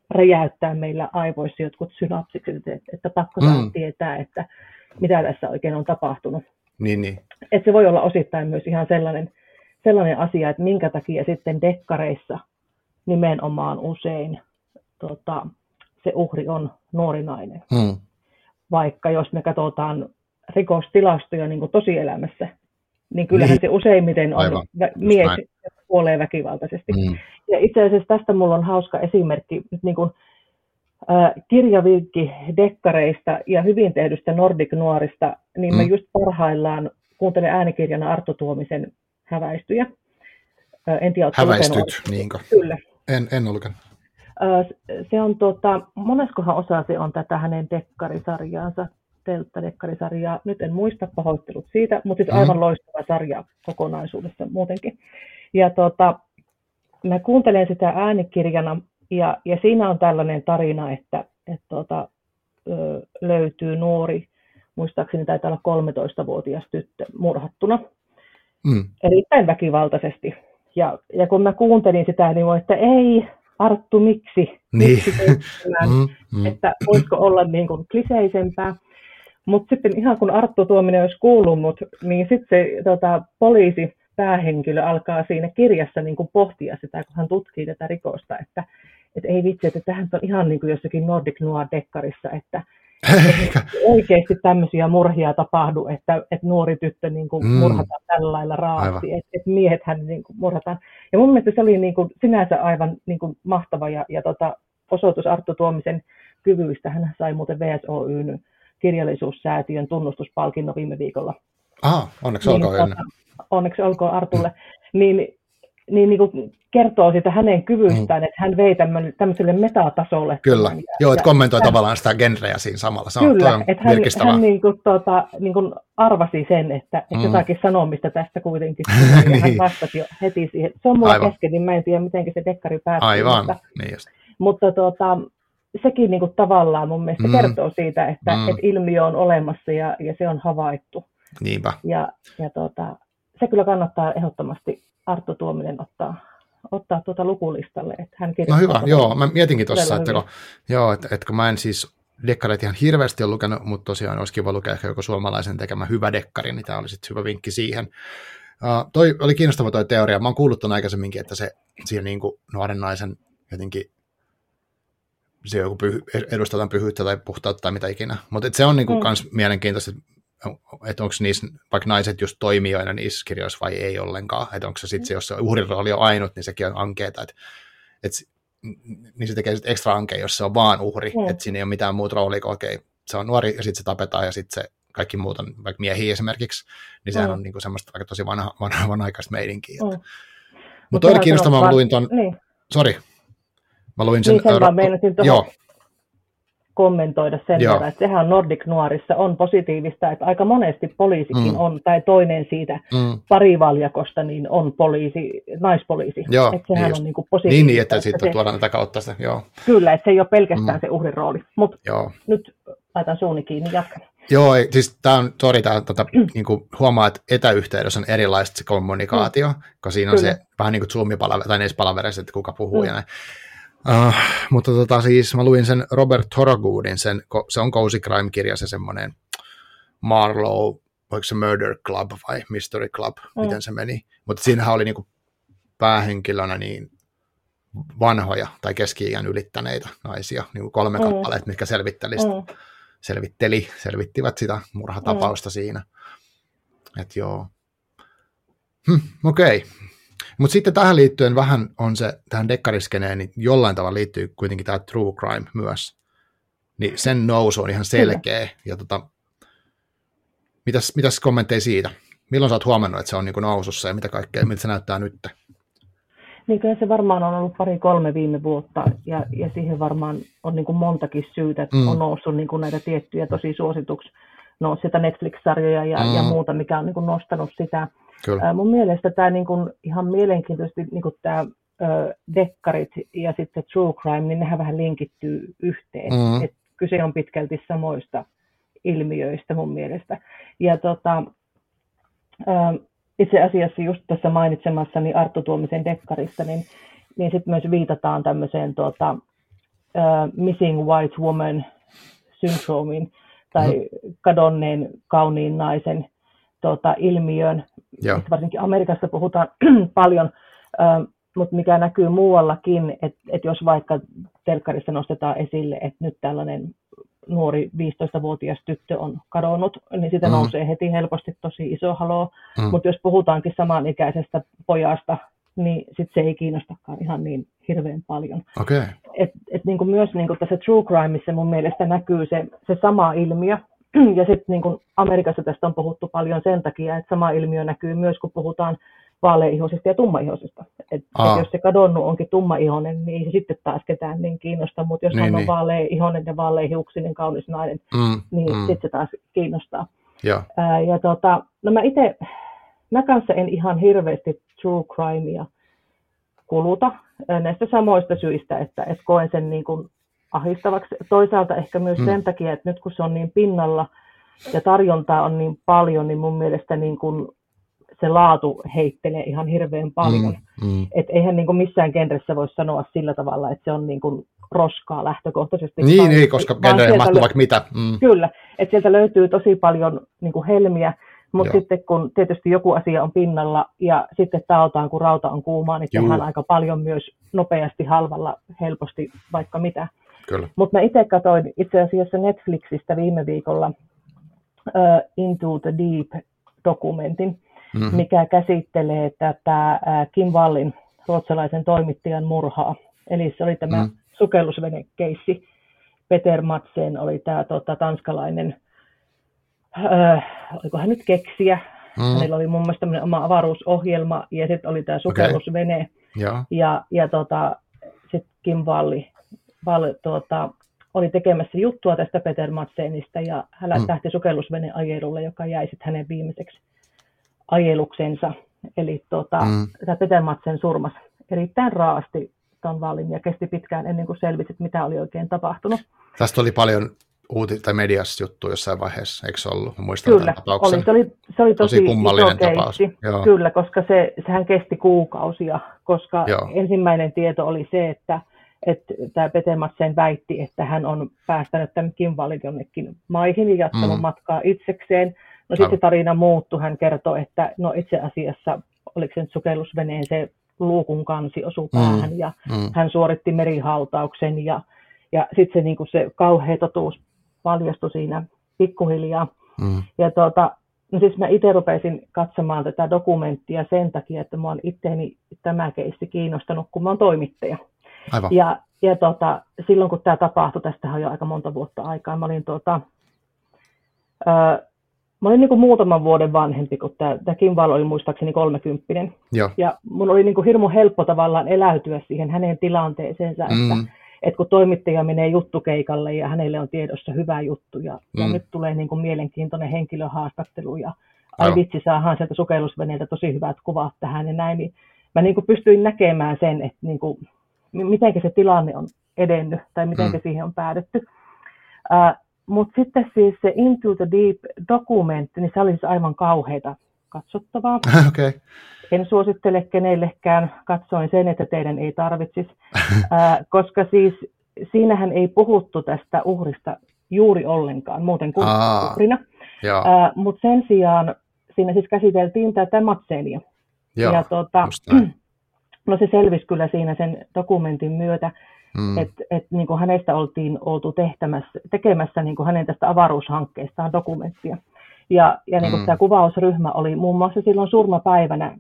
räjäyttää meillä aivoissa jotkut synapsikset, että, että pakko mm. tietää, että mitä tässä oikein on tapahtunut. Niin, niin. Et se voi olla osittain myös ihan sellainen, sellainen asia, että minkä takia sitten dekkareissa nimenomaan usein tota, se uhri on nuori nainen. Hmm. Vaikka jos me katsotaan rikostilastoja niin kuin tosielämässä, niin kyllähän niin. se useimmiten on Aivan. mies, joka kuolee väkivaltaisesti. Hmm. Ja itse asiassa tästä mulla on hauska esimerkki nyt niin kuin, äh, kirjavinkki dekkareista ja hyvin tehdystä Nordic Nuorista, niin hmm. mä just parhaillaan kuuntelen äänikirjana Arto Tuomisen häväistyjä. En tiedä, Häväistyt, niinkö? Kyllä. En, en ole Se on, tota, moneskohan osa se on tätä hänen dekkarisarjaansa, telttadekkarisarjaa. Nyt en muista pahoittelut siitä, mutta siis aivan mm. loistava sarja kokonaisuudessa muutenkin. Ja tota, mä kuuntelen sitä äänikirjana ja, ja siinä on tällainen tarina, että, että tota, ö, löytyy nuori, muistaakseni taitaa olla 13-vuotias tyttö murhattuna, mm. erittäin väkivaltaisesti ja, ja kun mä kuuntelin sitä, niin että ei, Arttu, miksi? Niin. miksi mm, mm. Että voisiko olla niin kuin kliseisempää. Mutta sitten ihan kun Arttu Tuominen olisi kuullut mut, niin sitten se tota, poliisi päähenkilö alkaa siinä kirjassa niin kuin pohtia sitä, kun hän tutkii tätä rikosta, että, että ei vitsi, että tähän on ihan niin kuin jossakin Nordic Noir-dekkarissa, että, eikä oikeasti tämmöisiä murhia tapahdu, että, että nuori tyttö niin kuin mm. murhataan tällä lailla raasti, että, että miehethän niin kuin murhataan. Ja mun mielestä se oli niin kuin sinänsä aivan niin kuin mahtava ja, ja tota, osoitus Arttu Tuomisen kyvyistä. Hän sai muuten VSOYn kirjallisuussäätiön tunnustuspalkinnon viime viikolla. Aha, onneksi niin, olkoon. Tota, onneksi olkoon Artulle. Niin niin, niin kuin kertoo sitä hänen kyvystään, mm. että hän vei tämmöiselle metatasolle. Kyllä, ja, joo, että kommentoi ja, tavallaan sitä genreä siinä samalla. Se kyllä, on, että hän, hän niin kuin, tuota, niin kuin arvasi sen, että, että mm. jotakin sanomista tästä kuitenkin niin. hän vastasi jo heti siihen. Se on mulla Aivan. kesken, niin mä en tiedä, miten se dekkari päättyy. Aivan, mutta, niin just. Mutta tuota, sekin niin kuin tavallaan mun mielestä mm. kertoo siitä, että, mm. että ilmiö on olemassa ja, ja se on havaittu. Niinpä. Ja, ja tuota, se kyllä kannattaa ehdottomasti Arttu Tuominen ottaa, ottaa tuota lukulistalle. Että hän no hyvä, joo, mä mietinkin tuossa, että, kun, joo, että, että kun mä en siis dekkareita ihan hirveästi ole lukenut, mutta tosiaan olisi kiva lukea ehkä joku suomalaisen tekemä hyvä dekkari, niin tämä oli sitten hyvä vinkki siihen. Uh, toi oli kiinnostava toi teoria. Mä oon kuullut ton aikaisemminkin, että se siihen niin kuin nuoren naisen jotenkin se joku pyhy, edustaa pyhyyttä tai puhtautta tai mitä ikinä. Mutta se on niin kuin mm. kans mielenkiintoista, että onko niissä vaikka naiset just toimijoina niissä kirjoissa vai ei ollenkaan, että onko se sitten se, jos se uhrin rooli on ainut, niin sekin on ankeeta, että, että niin se tekee sitten ekstra ankea, jos se on vaan uhri, mm. että siinä ei ole mitään muuta roolia kuin okei, se on nuori ja sitten se tapetaan ja sitten se kaikki muut on vaikka miehiä esimerkiksi, niin sehän mm. on niinku semmoista vaikka tosi vanha, vanha, vanha-aikaista meidinkin. Mm. Mutta toi oli kiinnostavaa, mä luin ton, niin. sori, mä luin sen, niin sen vaan joo, kommentoida sen Joo. verran, että sehän Nordic Nuorissa on positiivista, että aika monesti poliisikin Mm. on, tai toinen siitä Mm. parivaljakosta, niin on poliisi, naispoliisi. Joo, että sehän niin just. on niin kuin positiivista. Niin, niin, että sitten se, tuodaan tätä kautta sitä, joo, Kyllä, että se ei ole pelkästään Mm. se uhrin rooli. Mutta nyt laitan suuni kiinni, jatkan. Joo, siis tämä on, sori, tää, tota, niin kuin huomaa, että etäyhteydessä on erilaista se kommunikaatio, mm. kun siinä on Kyllä. se vähän niin kuin Zoom-palaveri, tai edes palaverissa, että kuka puhuu Mm. ja näin. Uh, mutta tota, siis mä luin sen Robert Thorogoodin, sen, se on Cozy Crime-kirja, se semmoinen Marlowe, oliko se Murder Club vai Mystery Club, Mm. miten se meni. Mutta siinähän oli niin kuin päähenkilönä niin vanhoja tai keski-iän ylittäneitä naisia, niin kolme Mm. kappaletta, mitkä selvitteli sitä Mm. selvitteli, selvittivät sitä murhatapausta mm. siinä. Että joo. Hm, Okei. Okay. Mutta sitten tähän liittyen vähän on se, tähän dekkariskeneen, niin jollain tavalla liittyy kuitenkin tämä true crime myös. Niin sen nousu on ihan selkeä. Ja tota, mitäs, mitäs kommentteja siitä? Milloin sä oot huomannut, että se on niin nousussa ja mitä kaikkea, miltä se näyttää nyt? Niin kyllä se varmaan on ollut pari-kolme viime vuotta ja, ja siihen varmaan on niin kuin montakin syytä, että Mm. on noussut niin kuin näitä tiettyjä tosi suosituksi, no sitä Netflix-sarjoja ja, Mm. mm. ja muuta, mikä on niin kuin nostanut sitä. Kyllä. Ää, mun mielestä tämä niin kuin ihan mielenkiintoisesti niin kuin tämä dekkarit ja sitten true crime, niin nehän vähän linkittyy yhteen. Mm. Et kyse on pitkälti samoista ilmiöistä mun mielestä. Ja tota, itse asiassa just tässä mainitsemassani Arttu Tuomisen dekkarissa, niin, niin sitten myös viitataan tämmöiseen tota, missing white woman syndromiin tai kadonneen kauniin naisen tota, ilmiöön. Joo. Varsinkin Amerikassa puhutaan paljon, mutta mikä näkyy muuallakin, että et jos vaikka telkkarissa nostetaan esille, että nyt tällainen nuori 15-vuotias tyttö on kadonnut, niin sitä mm. nousee heti helposti tosi iso haloo. Mm. Mutta jos puhutaankin samanikäisestä pojasta, niin sit se ei kiinnostakaan ihan niin hirveän paljon. Okay. Et, et niinku myös niinku tässä true crimeissa mun mielestä näkyy se, se sama ilmiö. Ja sitten niinku Amerikassa tästä on puhuttu paljon sen takia, että sama ilmiö näkyy myös, kun puhutaan vaaleihoisista ja tummaihoisista. Et, Aa. et jos se kadonnut onkin tummaihoinen, niin ei se sitten taas ketään niin kiinnosta, mutta jos Niin, niin, hän on niin. vaaleihoinen ja vaaleihiuksinen kaunis nainen, Mm. niin mm. sitten se taas kiinnostaa. Joo. Ää, ja tota, no mä itse, mä kanssa en ihan hirveästi true crimea kuluta näistä samoista syistä, että, että koen sen niin kuin ahistavaksi. Toisaalta ehkä myös Mm. mm. sen takia, että nyt kun se on niin pinnalla ja tarjontaa on niin paljon, niin mun mielestä niin kuin se laatu heittelee ihan hirveän paljon. Mm. Mm. Et eihän niin kuin missään genressä voi sanoa sillä tavalla, että se on niin kuin roskaa lähtökohtaisesti. Niin, vaan- niin, koska genreen mahtuu lö- vaikka mitä. Mm. Kyllä, että sieltä löytyy tosi paljon niin kuin helmiä, mutta sitten kun tietysti joku asia on pinnalla ja sitten taotaan, kun rauta on kuumaa, niin Juu. tehdään aika paljon myös nopeasti, halvalla, helposti, vaikka mitä. Mutta mä itse katsoin itse asiassa Netflixistä viime viikolla uh, Into the Deep-dokumentin, Mm. mikä käsittelee tätä uh, Kim Wallin, ruotsalaisen toimittajan murhaa. Eli se oli tämä Mm. mm. sukellusvenekeissi. Peter Madsen oli tämä tota, tanskalainen, öö, oliko hän nyt keksiä. Mm. Hänellä oli mun mielestä tämmöinen oma avaruusohjelma ja sitten oli tämä sukellusvene. Joo. Ja, ja tota, sitten Kim Valli, Valli tuota, oli tekemässä juttua tästä Peter Madsenista ja hän Mm. lähti sukellusveneajelulle, joka jäi sitten hänen viimeiseksi ajeluksensa. Eli tota, Mm. tämä Peter Madsen surmas erittäin raasti ton Vallin ja kesti pitkään ennen kuin selvisi, mitä oli oikein tapahtunut. Tästä oli paljon uuti- tai mediassa juttu jossain vaiheessa, eikö se ollut? Mä muistan Kyllä, tapauksen. oli. Se, oli, se oli tosi, Tosi kummallinen tapaus. Joo. Kyllä, koska se, sehän kesti kuukausia, koska Joo. ensimmäinen tieto oli se, että, että tämä Pete Madsen väitti, että hän on päästänyt tämän Kimvalin jonnekin maihin ja jatkanut Mm. matkaa itsekseen. No sitten tarina muuttui, hän kertoi, että no itse asiassa, oliko se nyt sukellusveneen se luukun kansi osui Mm. päähän ja Mm. hän suoritti merihautauksen ja, ja sitten se, niin se kauhea totuus paljastui siinä pikkuhiljaa. Mm. Ja tuota, no siis mä itse rupesin katsomaan tätä dokumenttia sen takia, että mä oon itteeni tämä keissi kiinnostanut, kun mä oon toimittaja. Aivan. Ja, ja tota, silloin kun tämä tapahtui, tästä on jo aika monta vuotta aikaa, mä olin, tuota, ää, mä olin niin kuin muutaman vuoden vanhempi, kun tämä, tämä Kim Wall oli muistaakseni kolmekymppinen. Joo. Ja mun oli niin kuin hirmu helppo tavallaan eläytyä siihen hänen tilanteeseensa, että, Mm. että kun toimittaja menee juttukeikalle ja hänelle on tiedossa hyvä juttu ja, mm. ja nyt tulee niin kuin mielenkiintoinen henkilöhaastattelu ja ai vitsi, saahan sieltä sukellusveneeltä tosi hyvät kuvat tähän ja näin, niin mä niin kuin pystyin näkemään sen, että niin kuin, miten se tilanne on edennyt tai miten mm. siihen on päädytty. Uh, Mutta sitten siis se Into the Deep-dokumentti, niin se oli siis aivan kauheita katsottavaa. okay. En suosittele kenellekään, katsoin sen, että teidän ei tarvitsisi, uh, koska siis siinähän ei puhuttu tästä uhrista juuri ollenkaan, muuten kuin Aa, uhrina. Uh, Mutta sen sijaan siinä siis käsiteltiin tätä Matseenia. Joo, ja tuota, no se selvisi kyllä siinä sen dokumentin myötä, mm. että et, niin kuin hänestä oltiin oltu tehtämässä, tekemässä niin kuin hänen tästä avaruushankkeestaan dokumenttia. Ja, ja niin kuin mm. tämä kuvausryhmä oli muun muassa silloin surmapäivänä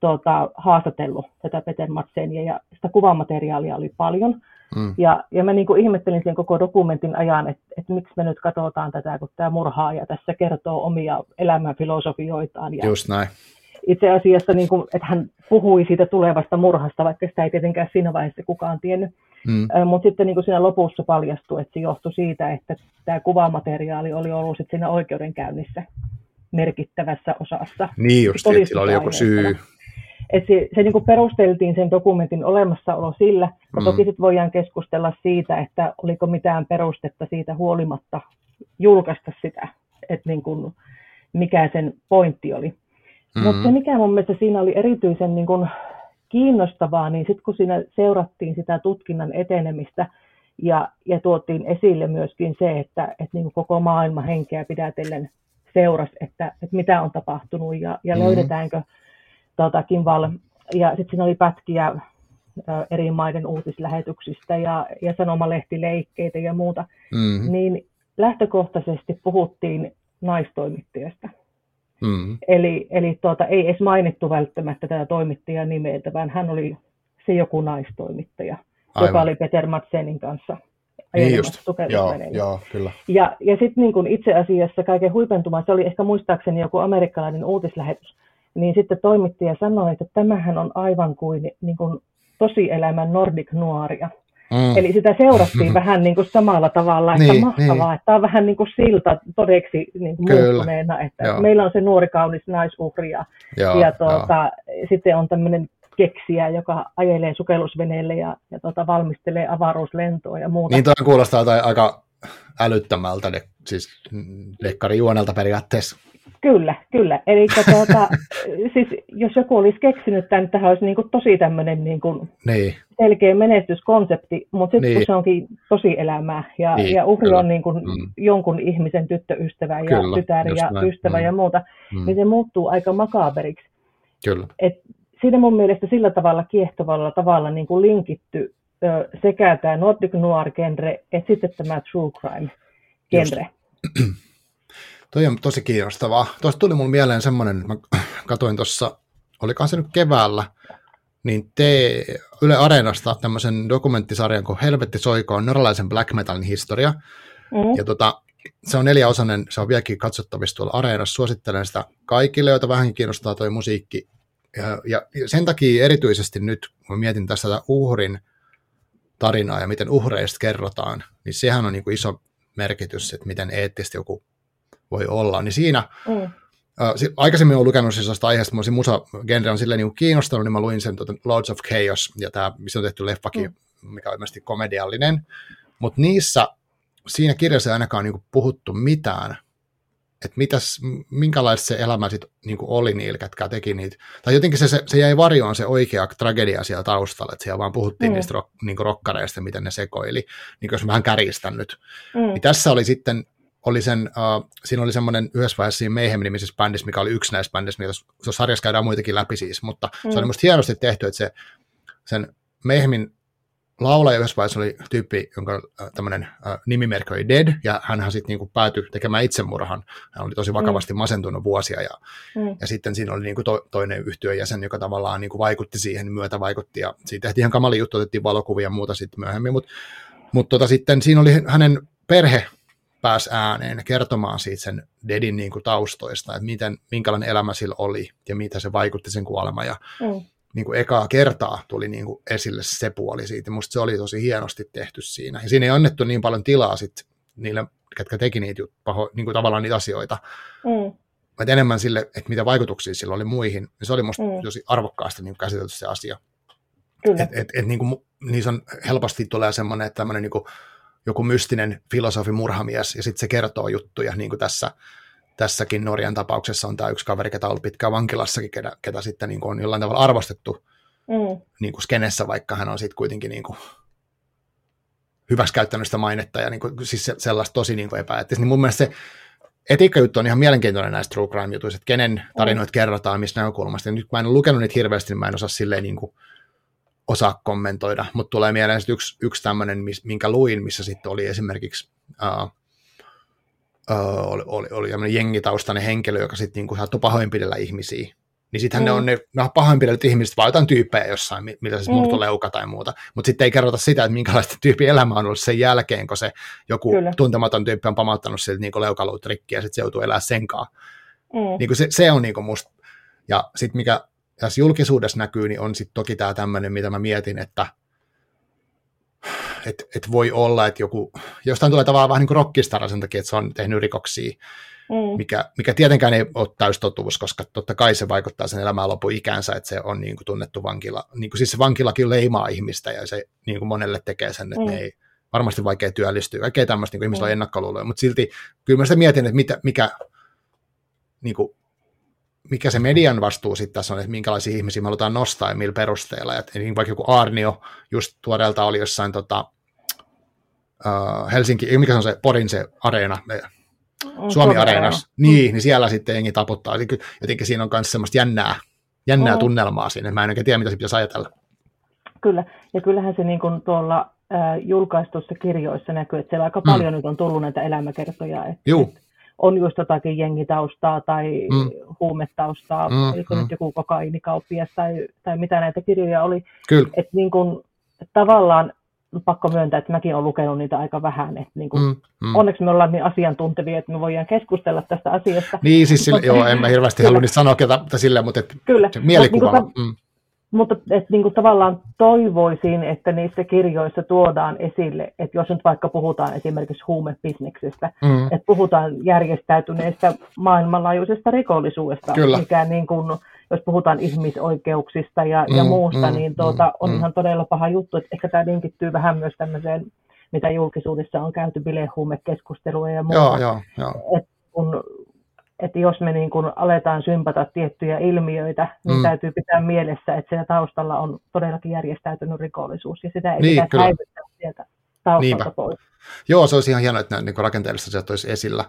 tuota, haastatellut tätä Peter Matsenia ja sitä kuvamateriaalia oli paljon. Mm. Ja, ja mä niin kuin ihmettelin sen koko dokumentin ajan, että, että miksi me nyt katsotaan tätä, kun tämä murhaaja tässä kertoo omia elämänfilosofioitaan. Ja Just näin. Itse asiassa, niin kuin, että hän puhui siitä tulevasta murhasta, vaikka sitä ei tietenkään siinä vaiheessa kukaan tiennyt. Mm. Mutta sitten niin kuin siinä lopussa paljastui, että se johtui siitä, että tämä kuvamateriaali oli ollut sitten siinä oikeudenkäynnissä merkittävässä osassa. Niin just, että sillä oli joku syy. Et se, se niin kuin perusteltiin sen dokumentin olemassaolo sillä, ja mm. toki sitten voidaan keskustella siitä, että oliko mitään perustetta siitä huolimatta julkaista sitä, että niin kuin, mikä sen pointti oli. Mm. Mutta se, mikä mun mielestä siinä oli erityisen niin kuin kiinnostavaa, niin sitten kun siinä seurattiin sitä tutkinnan etenemistä ja, ja tuotiin esille myöskin se, että, että niin kuin koko maailma henkeä pidätellen seurasi, että, että mitä on tapahtunut ja, ja mm. löydetäänkö tuota, Kimval. Ja sitten siinä oli pätkiä eri maiden uutislähetyksistä ja, ja sanomalehtileikkeitä ja muuta, mm. niin lähtökohtaisesti puhuttiin naistoimittajasta. Mm. Eli, eli tuota, ei edes mainittu välttämättä tätä toimittajaa nimeltä, vaan hän oli se joku naistoimittaja, Aivan. joka oli Peter Matsenin kanssa niin just. Joo, joo, kyllä. Ja, ja sitten niin itse asiassa kaiken huipentuma, se oli ehkä muistaakseni joku amerikkalainen uutislähetys, niin sitten toimittaja sanoi, että tämähän on aivan kuin, niin kuin tosielämän Nordic Nuoria. Mm. Eli sitä seurattiin mm. vähän niin kuin samalla tavalla, että niin, mahtavaa, niin. että tämä on vähän niin kuin silta todeksi niin kuin muuttuneena, että Joo. meillä on se nuori kaunis naisuhri ja, Joo, ja tuota, sitten on tämmöinen keksiä, joka ajelee sukellusveneelle ja, ja tuota, valmistelee avaruuslentoa ja muuta. Niin toi kuulostaa tai aika älyttömältä, siis juonelta periaatteessa. Kyllä, kyllä. Eli tuota, siis jos joku olisi keksinyt tämän, tähän olisi niin kuin tosi tämmöinen niin kuin niin. selkeä menestyskonsepti, mutta sitten niin. kun se onkin tosi elämää ja, niin, ja uhri kyllä. on niin kuin mm. jonkun ihmisen tyttöystävä ja kyllä, tytär ja näin. ystävä mm. ja muuta, mm. niin se muuttuu aika makaberiksi. Kyllä. Et siinä mun mielestä sillä tavalla kiehtovalla tavalla niin kuin linkitty ö, sekä tämä Nordic Noir-genre että sitten tämä True Crime-genre. Toi on tosi kiinnostavaa. Tuosta tuli mun mieleen semmoinen, että mä katsoin tuossa, olikohan se nyt keväällä, niin tee Yle Areenasta tämmöisen dokumenttisarjan kuin Helvetti soikoon norjalaisen black metalin historia. Mm. Ja tota, se on neljäosainen, se on vieläkin katsottavissa tuolla Areenassa. Suosittelen sitä kaikille, joita vähän kiinnostaa toi musiikki. Ja, ja sen takia erityisesti nyt, kun mietin tässä tätä uhrin tarinaa ja miten uhreista kerrotaan, niin sehän on niin kuin iso merkitys, että miten eettisesti joku voi olla, niin siinä mm. Uh, aikaisemmin olen lukenut siis tästä aiheesta, mä musa-genre on silleen niin kiinnostanut, niin mä luin sen tuota, Lords of Chaos, ja tämä, missä on tehty leffakin, mm. mikä on ilmeisesti komediallinen, mutta niissä, siinä kirjassa ei ainakaan niin puhuttu mitään, että mitäs, minkälaista se elämä sitten niin oli niillä, ketkä teki niitä. Tai jotenkin se, se, se jäi varjoon se oikea tragedia siellä taustalla, että siellä vaan puhuttiin mm. niistä rock, niin rokkareista, miten ne sekoili, niin jos mä vähän kärjistän nyt. Mm. Niin tässä oli sitten oli sen, uh, siinä oli semmoinen yhdessä vaiheessa siinä Mayhem-nimisessä bändissä, mikä oli yksi näistä bändissä, mitä tuossa sarjassa käydään muitakin läpi siis, mutta mm. se oli mm. musta hienosti tehty, että se, sen Mayhemin laulaja yhdessä vaiheessa oli tyyppi, jonka uh, tämmöinen uh, nimimerkki oli Dead, ja hän sitten niinku päätyi tekemään itsemurhan. Hän oli tosi mm. vakavasti mm. masentunut vuosia, ja, mm. ja sitten siinä oli niinku to, toinen yhtiön jäsen, joka tavallaan niinku vaikutti siihen, myötä vaikutti, ja siitä tehtiin ihan kamali juttu, otettiin valokuvia ja muuta sitten myöhemmin, mutta mut tota, sitten siinä oli hänen perhe pääsi ääneen kertomaan siitä sen Dedin niin kuin taustoista, että miten, minkälainen elämä sillä oli ja mitä se vaikutti sen kuolema. Ja, mm. niin kuin ekaa kertaa tuli niin kuin esille se puoli siitä. Musta se oli tosi hienosti tehty siinä. Ja siinä ei annettu niin paljon tilaa sit niille, ketkä teki niitä paho, niin kuin tavallaan niitä asioita. Mm. Mutta enemmän sille, että mitä vaikutuksia sillä oli muihin. Ja se oli musta mm. tosi arvokkaasti niin käsitelty se asia. Kyllä. Et, et, et, niin kuin, niissä on helposti tulee semmoinen, että tämmöinen niin kuin, joku mystinen filosofi murhamies, ja sitten se kertoo juttuja, niin kuin tässä, tässäkin Norjan tapauksessa on tämä yksi kaveri, ketä on ollut pitkään vankilassakin, ketä, ketä sitten niin kuin on jollain tavalla arvostettu mm. niin kuin skenessä, vaikka hän on sitten kuitenkin niin kuin hyväksikäyttänyt sitä mainetta ja niin kuin, siis sellaista tosi niin epäeettistä. Niin mun mielestä se etiikkajuttu on ihan mielenkiintoinen näistä true crime-jutuista, että kenen tarinoita mm. kerrotaan, mistä näkökulmasta. Ja nyt mä en ole lukenut niitä hirveästi, niin mä en osaa silleen niin kuin osaa kommentoida, mutta tulee mieleen yksi, yksi tämmöinen, minkä luin, missä sitten oli esimerkiksi uh, uh, oli, oli, oli jengitaustainen henkilö, joka sitten niinku saattoi pahoinpidellä ihmisiä. Niin sittenhän mm. ne on ne no, pahoinpidellyt ihmiset, vaan jotain tyyppejä jossain, mitä se mm. murtoleuka tai muuta. Mutta sitten ei kerrota sitä, että minkälaista tyyppi elämä on ollut sen jälkeen, kun se joku Kyllä. tuntematon tyyppi on pamauttanut siltä niinku leukaluut rikki ja sitten se joutuu elämään senkaan. Mm. Niinku se, se on niinku musta. Ja sitten mikä tässä julkisuudessa näkyy, niin on sitten toki tämä tämmöinen, mitä mä mietin, että et, et voi olla, että joku, jostain tulee tavallaan vähän niin kuin rockistara sen takia, että se on tehnyt rikoksia, mm. mikä, mikä tietenkään ei ole täystotuus, koska totta kai se vaikuttaa sen elämään ikänsä, että se on niin kuin tunnettu vankila. Niin kuin siis se vankilakin leimaa ihmistä ja se niin kuin monelle tekee sen, että mm. ne ei varmasti vaikea työllistyä, kaikkea tämmöistä, niin kuin ihmisillä mm. on ennakkoluuloja, mutta silti kyllä mä sitä mietin, että mitä, mikä niin kuin mikä se median vastuu sitten tässä on, että minkälaisia ihmisiä me halutaan nostaa ja millä perusteella. Et, niin vaikka joku Arnio just tuoreelta oli jossain tota, uh, Helsinki, mikä se on se Porin se areena, Suomi Areenassa, niin, niin siellä sitten jengi taputtaa. Jotenkin siinä on myös semmoista jännää, jännää mm. tunnelmaa siinä, mä en oikein tiedä, mitä se pitäisi ajatella. Kyllä, ja kyllähän se niin kuin tuolla äh, julkaistussa kirjoissa näkyy, että siellä aika mm. paljon nyt on tullut näitä elämäkertoja. Että, Juu. Että on just jotakin jengitaustaa tai mm. huumetaustaa, mm, oliko mm. nyt joku kokainikauppias tai, tai mitä näitä kirjoja oli. Kyllä. Et niin kun, tavallaan pakko myöntää, että mäkin olen lukenut niitä aika vähän. Että niin kun, mm, mm. Onneksi me ollaan niin asiantuntevia, että me voidaan keskustella tästä asiasta. Niin, siis sille, joo, en mä hirveästi halua sanoa ketä, silleen, mutta et, kyllä. mielikuvalla. Niin mm. Mutta et, niin kuin tavallaan toivoisin, että niissä kirjoissa tuodaan esille, että jos nyt vaikka puhutaan esimerkiksi huumebisneksestä, mm. että puhutaan järjestäytyneestä maailmanlaajuisesta rikollisuudesta, Kyllä. mikä niin kuin, jos puhutaan ihmisoikeuksista ja, mm, ja muusta, mm, niin tuota, on mm. ihan todella paha juttu, että ehkä tämä linkittyy vähän myös tämmöiseen mitä julkisuudessa on käyty bilehuumekeskustelua ja muuta. Joo, joo, joo. Et kun että jos me niin kuin aletaan sympata tiettyjä ilmiöitä, niin mm. täytyy pitää mielessä, että siellä taustalla on todellakin järjestäytynyt rikollisuus, ja sitä ei niin, pitäisi häivyttää sieltä taustalta Niinpä. pois. Joo, se olisi ihan hienoa, että niin rakenteellisesti se olisi esillä.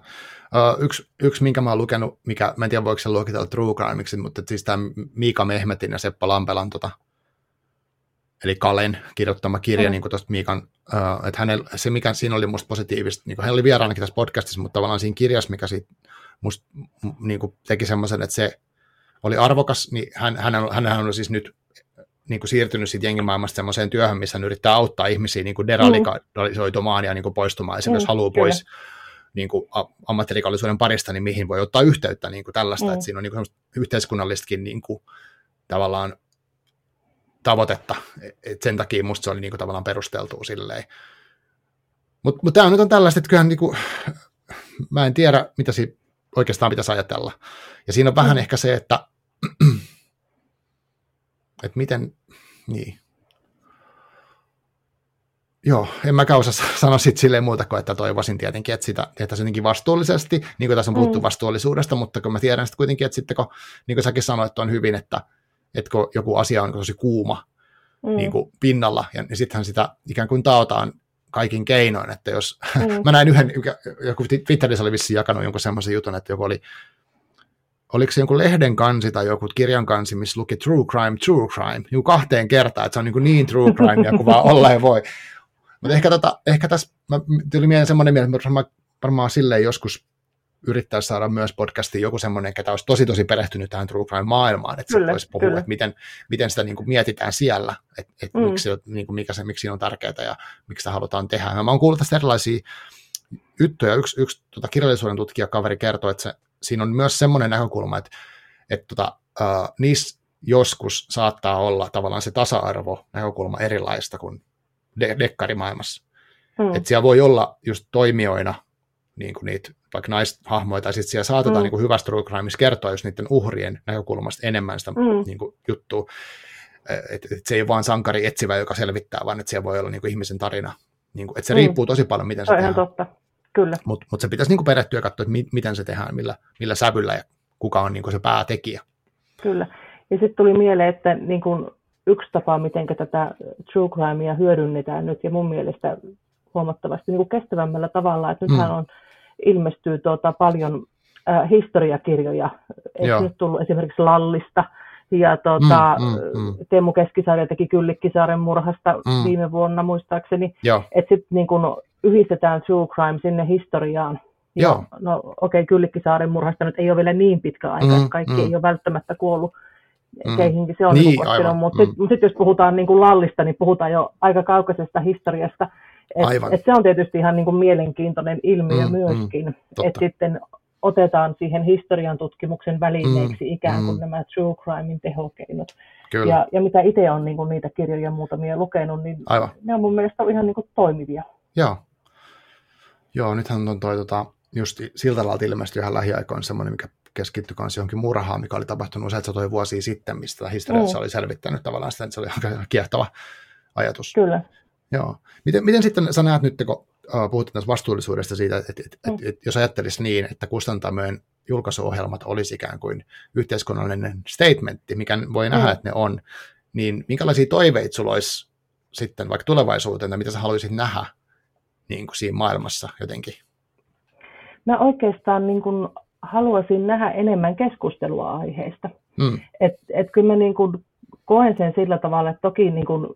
Uh, yksi, yksi, minkä mä oon lukenut, mikä, mä en tiedä voiko se luokitella true crimeiksi, mutta siis tämä Miika Mehmetin ja Seppa Lampelan, tota, eli Kalen kirjoittama kirja mm. niin tuosta Miikan, uh, että hänellä, se mikä siinä oli musta positiivista, niin hän oli vieraanakin tässä podcastissa, mutta tavallaan siinä kirjassa, mikä siitä musta niin kuin teki semmoisen, että se oli arvokas, niin hän, hän, hän, hän on siis nyt niin kuin siirtynyt siitä jengimaailmasta semmoiseen työhön, missä hän yrittää auttaa ihmisiä niin kuin deradikalisoitumaan ja niin kuin poistumaan. Esimerkiksi mm, jos haluaa pois niin kuin ammattirikollisuuden parista, niin mihin voi ottaa yhteyttä niin kuin tällaista, mm. että siinä on niin kuin yhteiskunnallistakin niin kuin, tavallaan tavoitetta, että sen takia musta se oli niin kuin, tavallaan perusteltua silleen. Mutta mut tämä nyt on tällaista, että kyllähän niin kuin, mä en tiedä, mitä si oikeastaan pitäisi ajatella. Ja siinä on vähän mm. ehkä se, että, että miten, niin. Joo, en mäkään osaa sanoa sitten silleen muuta kuin, että toivoisin tietenkin, että sitä tehtäisiin jotenkin vastuullisesti, niin kuin tässä on puhuttu mm. vastuullisuudesta, mutta kun mä tiedän sitten kuitenkin, että sitten kun, niin kuin säkin sanoit, on hyvin, että, että kun joku asia on tosi kuuma mm. niin kuin pinnalla, ja niin sittenhän sitä ikään kuin taotaan kaikin keinoin, että jos, mm. mä näin yhden, joku Twitterissä oli vissiin jakanut jonkun semmoisen jutun, että joku oli, oliko se jonkun lehden kansi tai joku kirjan kansi, missä luki True Crime, True Crime, niin kahteen kertaan, että se on niin, niin True Crime, kuin vaan olla ei voi. Mutta ehkä, tota, ehkä tässä, mä, tuli mieleen semmoinen mieleen, että varmaan, varmaan silleen joskus yrittäisi saada myös podcastiin joku semmoinen, ketä olisi tosi tosi perehtynyt tähän True Crime-maailmaan, että kyllä, se voisi puhua, että miten, miten sitä niin kuin mietitään siellä, että, että mm. miksi, niin kuin mikä se, miksi on tärkeää ja miksi sitä halutaan tehdä. Ja mä oon kuullut tästä erilaisia juttuja. Yksi, yksi tota, kirjallisuuden tutkija kaveri kertoi, että se, siinä on myös semmoinen näkökulma, että, että tota, uh, niissä joskus saattaa olla tavallaan se tasa-arvo näkökulma erilaista kuin de- dekkarimaailmassa. Mm. Että siellä voi olla just toimijoina niin kuin niitä vaikka naishahmoja, tai sitten siellä saatetaan mm. niin kuin hyvästä true crimeissa kertoa just niiden uhrien näkökulmasta enemmän sitä mm. niin kuin, juttua. Että et se ei ole vaan sankari etsivä, joka selvittää, vaan että siellä voi olla niin kuin ihmisen tarina. Niin kuin, että se mm. riippuu tosi paljon, miten se, se tehdään. totta, kyllä. Mutta mut se pitäisi niin kuin perehtyä ja katsoa, että mi, miten se tehdään, millä, millä sävyllä ja kuka on niin kuin se päätekijä. Kyllä. Ja sitten tuli mieleen, että niin kuin yksi tapa, miten tätä true crimea hyödynnetään nyt, ja mun mielestä huomattavasti niin kuin kestävämmällä tavalla, että nythän mm. on, ilmestyy tuota paljon äh, historiakirjoja, eikö nyt tullut esimerkiksi Lallista, ja tuota, mm, mm, mm. Teemu Keskisaari teki Kyllikkisaaren murhasta mm. viime vuonna muistaakseni, että sitten niin kun yhdistetään true crime sinne historiaan. Ja, Joo. No okei, okay, Kyllikkisaaren murhasta nyt ei ole vielä niin pitkä aika, mm, että kaikki mm. ei ole välttämättä kuollut mm. keihinkin se on niin, niin mutta mm. sitten sit jos puhutaan niin kuin lallista, niin puhutaan jo aika kaukaisesta historiasta. Et, aivan. et se on tietysti ihan niin kuin mielenkiintoinen ilmiö mm, myöskin, mm, että sitten otetaan siihen historian tutkimuksen välineeksi mm, ikään kuin mm. nämä true crimein tehokeinot. Kyllä. Ja, ja mitä itse on niin kuin niitä kirjoja muutamia lukenut, niin Aivan. ne on mun mielestä ihan niin kuin toimivia. Joo. Joo, nythän on toi, tota, just siltä lailla ilmestyi ihan lähiaikoina semmoinen, mikä keskittyi myös johonkin murhaan, mikä oli tapahtunut useita satoja vuosia sitten, mistä historiassa mm. oli selvittänyt tavallaan sitä, että se oli aika kiehtova ajatus. Kyllä. Joo. Miten, miten sitten sä näet nyt, kun uh, puhutte tästä vastuullisuudesta siitä, että, että, mm. että, että jos ajattelisi niin, että kustantamojen julkaisuohjelmat olisi ikään kuin yhteiskunnallinen statementti, mikä voi nähdä, mm. että ne on, niin minkälaisia toiveita sulla olisi sitten vaikka tulevaisuuteen, tai mitä sä haluaisit nähdä niin kuin siinä maailmassa jotenkin? Mä oikeastaan niin kuin haluaisin nähdä enemmän keskustelua aiheesta. Mm. Et, et kyllä mä niin kuin koen sen sillä tavalla, että toki niin kuin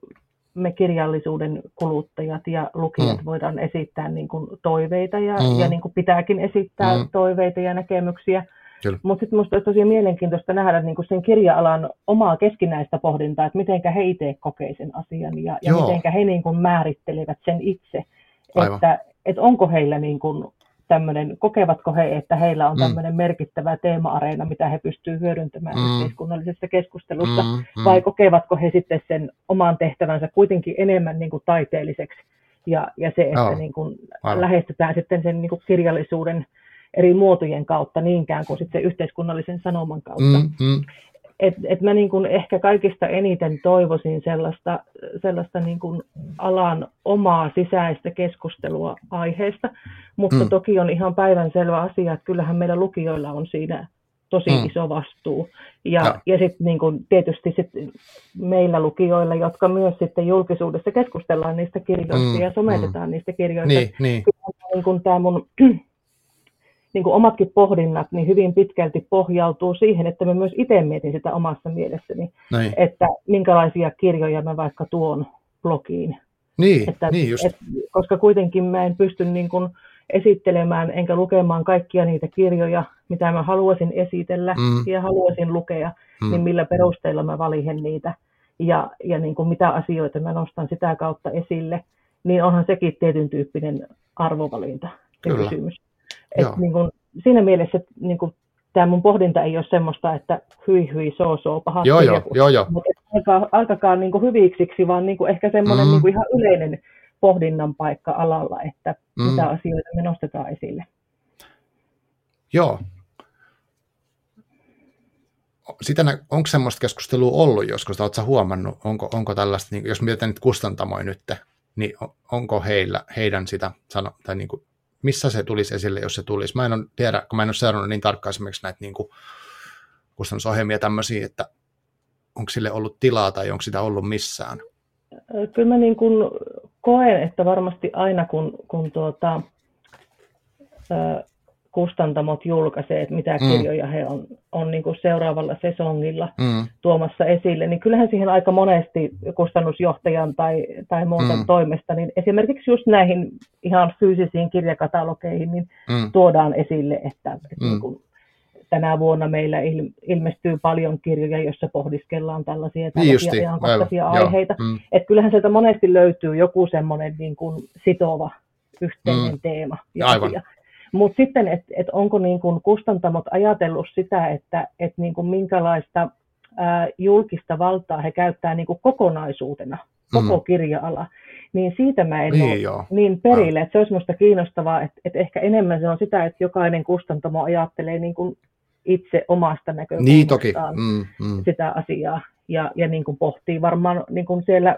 me kirjallisuuden kuluttajat ja lukijat mm. voidaan esittää niin kuin toiveita ja, mm. ja niin kuin pitääkin esittää mm. toiveita ja näkemyksiä. Mutta sitten minusta olisi tosi mielenkiintoista nähdä niin kuin sen kirja-alan omaa keskinäistä pohdintaa, että miten he itse kokee sen asian ja, ja miten he niin kuin määrittelevät sen itse. Aivan. Että, että onko heillä niin kuin tämmöinen, kokevatko he, että heillä on mm. tämmöinen mm. merkittävä teema-areena, mitä he pystyvät hyödyntämään mm. yhteiskunnallisessa keskustelussa, mm. Mm. vai kokevatko he sitten sen oman tehtävänsä kuitenkin enemmän niin kuin taiteelliseksi, ja, ja se, että oh. niin kuin lähestytään sitten sen niin kuin kirjallisuuden eri muotojen kautta niinkään kuin sitten sen yhteiskunnallisen sanoman kautta. Mm, mm et, et mä niin kuin ehkä kaikista eniten toivoisin sellaista, sellaista niin kuin alan omaa sisäistä keskustelua aiheesta, mutta mm. toki on ihan päivänselvä asia, että kyllähän meidän lukijoilla on siinä tosi mm. iso vastuu. Ja, ja. ja sitten niin kuin tietysti sit meillä lukijoilla, jotka myös sitten julkisuudessa keskustellaan niistä kirjoista mm. ja sometetaan mm. niistä kirjoista. Niin, niin. Niin kuin tämä mun niin kuin omatkin pohdinnat niin hyvin pitkälti pohjautuu siihen, että mä myös itse mietin sitä omassa mielessäni, Näin. että minkälaisia kirjoja mä vaikka tuon blogiin. Niin, että, niin just. Et, koska kuitenkin mä en pysty niin kuin esittelemään enkä lukemaan kaikkia niitä kirjoja, mitä mä haluaisin esitellä mm. ja haluaisin lukea, mm. niin millä perusteella mä valihen niitä ja, ja niin kuin mitä asioita mä nostan sitä kautta esille, niin onhan sekin tietyn tyyppinen arvovalinta se Kyllä. kysymys. Et niin kun, siinä mielessä että niin kun, tämä mun pohdinta ei ole semmoista, että hyi hyi soo soo paha joo, joo, joo, joo. mutta alkaa, alkakaa niin kuin hyviksiksi, vaan niin kuin ehkä semmoinen mm. niin kuin ihan yleinen pohdinnan paikka alalla, että mm. mitä asioita me nostetaan esille. Joo. Sitä, onko semmoista keskustelua ollut joskus, oletko huomannut, onko, onko tällaista, niin jos mietitään nyt kustantamoja nyt, niin onko heillä, heidän sitä, sano, tai niin kuin missä se tulisi esille, jos se tulisi. Mä en ole, tiedä, kun mä en ole seurannut niin tarkkaan esimerkiksi näitä niin kustannusohjelmia tämmöisiä, että onko sille ollut tilaa tai onko sitä ollut missään? Kyllä mä niin kuin koen, että varmasti aina kun, kun tuota, kustantamot julkaisee, että mitä mm. kirjoja he on, on niin kuin seuraavalla sesongilla mm. tuomassa esille, niin kyllähän siihen aika monesti kustannusjohtajan tai, tai muuten mm. toimesta, niin esimerkiksi just näihin ihan fyysisiin kirjakatalogeihin, niin mm. tuodaan esille, että, että mm. niin kuin tänä vuonna meillä il, ilmestyy paljon kirjoja, joissa pohdiskellaan tällaisia, niin tällaisia niin ajankohtaisia aiheita. Mm. Että kyllähän sieltä monesti löytyy joku semmoinen niin kuin sitova yhteinen mm. teema ja Aivan. asia. Mutta sitten, että et onko niin kun kustantamot ajatellut sitä, että et niin kun minkälaista ää, julkista valtaa he käyttää niin kuin kokonaisuutena, koko mm. kirja-ala, niin siitä mä en niin, ole niin perille, että se olisi minusta kiinnostavaa, että, että ehkä enemmän se on sitä, että jokainen kustantamo ajattelee niin kuin itse omasta näkökulmastaan niin, toki. Mm, mm. sitä asiaa ja, ja niin kuin pohtii varmaan niin kuin siellä,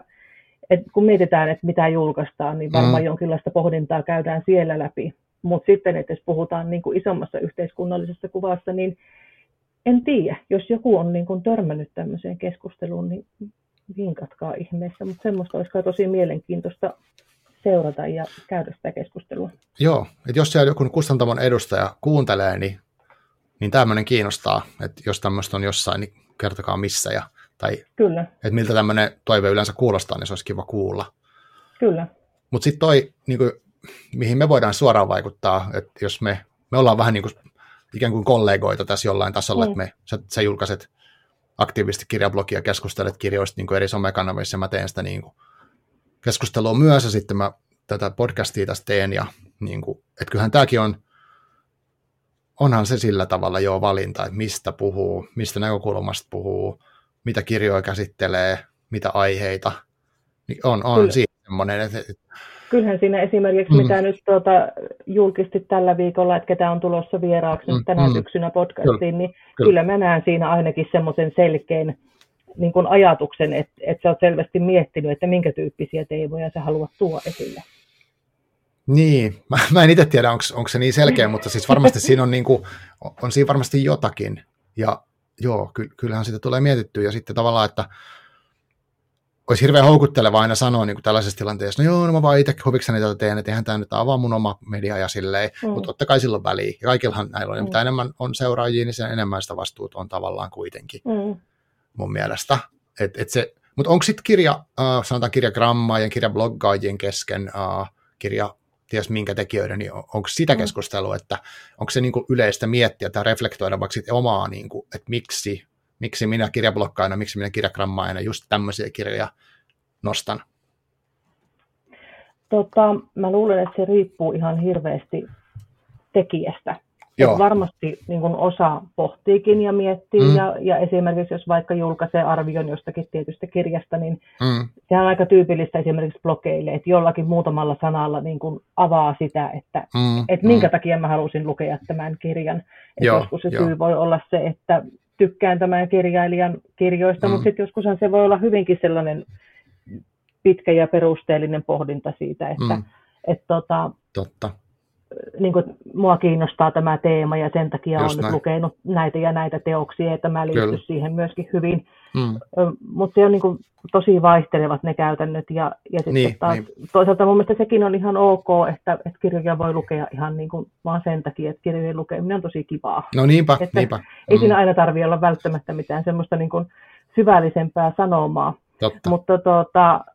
että kun mietitään, että mitä julkaistaan, niin varmaan mm. jonkinlaista pohdintaa käydään siellä läpi. Mutta sitten, että jos puhutaan niin kuin isommassa yhteiskunnallisessa kuvassa, niin en tiedä, jos joku on niin kuin törmännyt tämmöiseen keskusteluun, niin vinkatkaa ihmeessä, mutta semmoista olisi tosi mielenkiintoista seurata ja käydä sitä keskustelua. Joo, että jos siellä joku kustantamon edustaja kuuntelee, niin, niin tämmöinen kiinnostaa, että jos tämmöistä on jossain, niin kertokaa missä ja tai Kyllä. että miltä tämmöinen toive yleensä kuulostaa, niin se olisi kiva kuulla. Kyllä. Mutta sitten toi, niin kuin, mihin me voidaan suoraan vaikuttaa, että jos me, me ollaan vähän niin kuin, ikään kuin kollegoita tässä jollain tasolla, mm. että me, sä, sä julkaiset aktiivisesti kirjablogia, keskustelet kirjoista niin kuin eri somekanavissa, ja mä teen sitä niin kuin, keskustelua myös, ja sitten mä tätä podcastia tässä teen, ja niin kuin, että kyllähän tämäkin on, onhan se sillä tavalla jo valinta, että mistä puhuu, mistä näkökulmasta puhuu, mitä kirjoja käsittelee, mitä aiheita, niin on, on Kyllä. siinä semmoinen, että... Kyllähän siinä esimerkiksi, mm. mitä nyt tuota, julkisti tällä viikolla, että ketä on tulossa vieraaksi mm, tänä mm. syksynä podcastiin, kyllä. niin kyllä. kyllä mä näen siinä ainakin semmoisen selkeän niin kuin ajatuksen, että, että sä oot selvästi miettinyt, että minkä tyyppisiä teemoja sä haluat tuoda esille. Niin, mä, mä en itse tiedä, onko se niin selkeä, mutta siis varmasti siinä on, niin kuin, on siinä varmasti jotakin. Ja joo, ky, kyllähän sitä tulee mietittyä. Ja sitten tavallaan, että olisi hirveän houkutteleva aina sanoa niin kuin tällaisessa tilanteessa, no joo, no mä vaan itse huvikseni tätä teen, että eihän tämä nyt avaa mun oma media ja silleen, mm. mutta totta kai silloin väliä. Ja kaikillahan näillä on, mm. mitä enemmän on seuraajia, niin sen enemmän sitä vastuut on tavallaan kuitenkin mm. mun mielestä. Et, et se, mutta onko sitten kirja, äh, sanotaan kirjagrammaajien, kirjabloggaajien kesken, äh, kirja ties minkä tekijöiden, niin on, onko sitä mm. keskustelua, että onko se niin kuin yleistä miettiä tai reflektoida vaikka sit omaa, niin kuin, että miksi, miksi minä kirjablokkaina, miksi minä kirjagrammaina just tämmöisiä kirjoja nostan? Tota, mä luulen, että se riippuu ihan hirveästi tekijästä. Joo. varmasti niin kuin osa pohtiikin ja miettii, mm. ja, ja esimerkiksi jos vaikka julkaisee arvion jostakin tietystä kirjasta, niin mm. se on aika tyypillistä esimerkiksi blogeille, että jollakin muutamalla sanalla niin kuin avaa sitä, että, mm. että minkä mm. takia mä halusin lukea tämän kirjan. Että Joo, joskus se jo. syy voi olla se, että tykkään tämän kirjailijan kirjoista, mm. mutta sitten joskushan se voi olla hyvinkin sellainen pitkä ja perusteellinen pohdinta siitä, että mm. et, tota, Totta niin kuin, mua kiinnostaa tämä teema ja sen takia olen nyt lukenut näitä ja näitä teoksia, että mä liityn siihen myöskin hyvin. Mm. Mutta se on niin kuin, tosi vaihtelevat ne käytännöt ja, ja sitten niin, taas, niin. toisaalta mun mielestä sekin on ihan ok, että, että kirjoja voi lukea ihan niin kuin, vaan sen takia, että kirjojen lukeminen on tosi kivaa. No niinpä, että niinpä. Ei mm. siinä aina tarvitse olla välttämättä mitään semmoista niin kuin, syvällisempää sanomaa. Totta. Mutta tuota,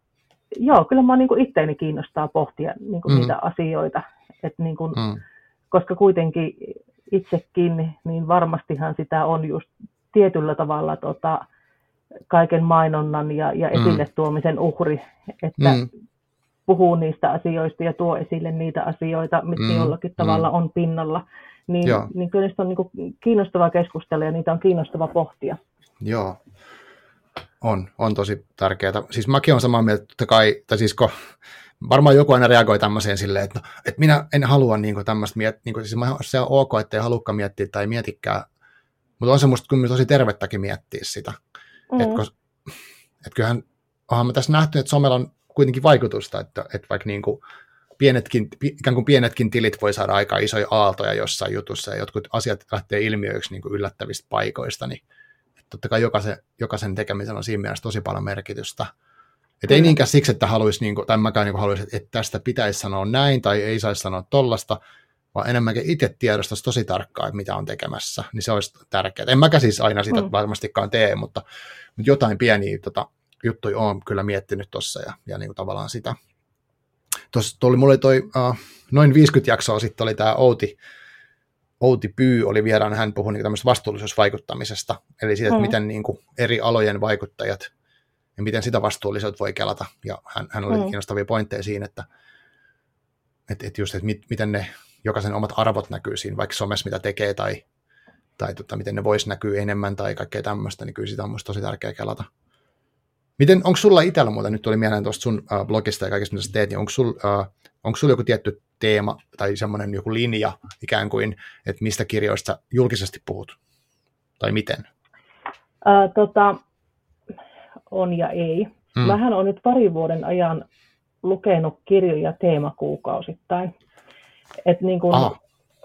joo, kyllä mä niin kuin itteeni kiinnostaa pohtia niin kuin mm. niitä asioita et niin kun, mm. Koska kuitenkin itsekin, niin varmastihan sitä on just tietyllä tavalla tota, kaiken mainonnan ja, ja mm. esille tuomisen uhri, että mm. puhuu niistä asioista ja tuo esille niitä asioita, mitkä mm. jollakin tavalla mm. on pinnalla. Niin, niin kyllä niistä on niin kiinnostava keskustella ja niitä on kiinnostava pohtia. Joo, on, on tosi tärkeää. Siis mäkin olen samaa mieltä, että kai, tai siis kun varmaan joku aina reagoi tämmöiseen silleen, että, no, että minä en halua niin tämmöistä miettiä, niin kuin, siis se on ok, että ei halukka miettiä tai mietikään, mutta on se musta kyllä tosi tervettäkin miettiä sitä. Mm. Että et kyllähän onhan me tässä nähty, että somella on kuitenkin vaikutusta, että, että vaikka niin kuin pienetkin, ikään kuin pienetkin tilit voi saada aika isoja aaltoja jossain jutussa ja jotkut asiat lähtee ilmiöiksi niin kuin yllättävistä paikoista, niin totta kai jokaisen, jokaisen tekemisen on siinä mielessä tosi paljon merkitystä. Et ei niinkään siksi, että haluaisi, niin kuin, tai mäkään niin haluaisin, että tästä pitäisi sanoa näin tai ei saisi sanoa tollasta, vaan enemmänkin itse tiedostaisi tosi tarkkaan, että mitä on tekemässä, niin se olisi tärkeää. En mäkään siis aina sitä mm. varmastikaan tee, mutta, mutta jotain pieniä tota, juttuja olen kyllä miettinyt tuossa ja, ja niin kuin tavallaan sitä. Tuossa tuli, mulla oli toi, uh, noin 50 jaksoa sitten oli tämä Outi, Outi Pyy oli vieraan, hän puhui niin tämmöistä vastuullisuusvaikuttamisesta, eli siitä, että mm. miten niin kuin eri alojen vaikuttajat ja miten sitä vastuullisuutta voi kelata. Ja hän, hän oli mm. kiinnostavia pointteja siinä, että, että, että just, että mit, miten ne jokaisen omat arvot näkyy siinä, vaikka somessa mitä tekee tai, tai tota, miten ne voisi näkyä enemmän tai kaikkea tämmöistä, niin kyllä sitä on musta tosi tärkeää kelata. Miten, onko sulla itsellä muuten, nyt tuli mieleen tuosta sun uh, blogista ja kaikista, mitä sä teet, niin onko sulla uh, onko sulla joku tietty teema tai semmoinen joku linja ikään kuin, että mistä kirjoista julkisesti puhut? Tai miten? Uh, tota, on ja ei. Hmm. Mähän olen nyt pari vuoden ajan lukenut kirjoja teemakuukausittain. Et niin kun,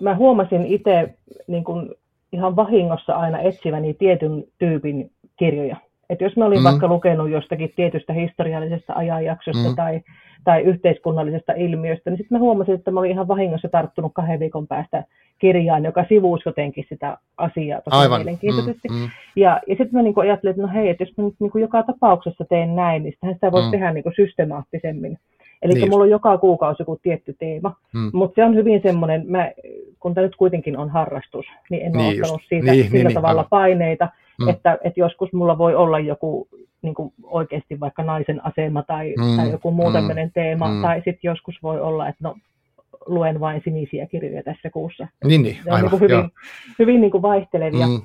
mä huomasin itse niin kun ihan vahingossa aina etsiväni tietyn tyypin kirjoja. Et jos mä olin mm. vaikka lukenut jostakin tietystä historiallisesta ajanjaksosta mm. tai, tai yhteiskunnallisesta ilmiöstä, niin sitten mä huomasin, että mä olin ihan vahingossa tarttunut kahden viikon päästä kirjaan, joka sivuusi jotenkin sitä asiaa tosi Aivan. mielenkiintoisesti. Mm, mm. Ja, ja sitten mä niinku ajattelin, että no hei, että jos mä nyt niinku joka tapauksessa teen näin, niin sitä voisi mm. tehdä niinku systemaattisemmin. Eli niin mulla on joka kuukausi joku tietty teema, mm. mutta se on hyvin semmoinen, mä, kun tämä nyt kuitenkin on harrastus, niin en niin ole ottanut siitä niin, sillä niin, tavalla niin, paineita, mm. että, että joskus mulla voi olla joku niin kuin oikeasti vaikka naisen asema tai, mm. tai joku muu mm. tämmöinen teema, mm. tai sitten joskus voi olla, että no luen vain sinisiä kirjoja tässä kuussa. Niin, niin, aivan, niin kuin hyvin, hyvin niin kuin vaihtelevia. Mm.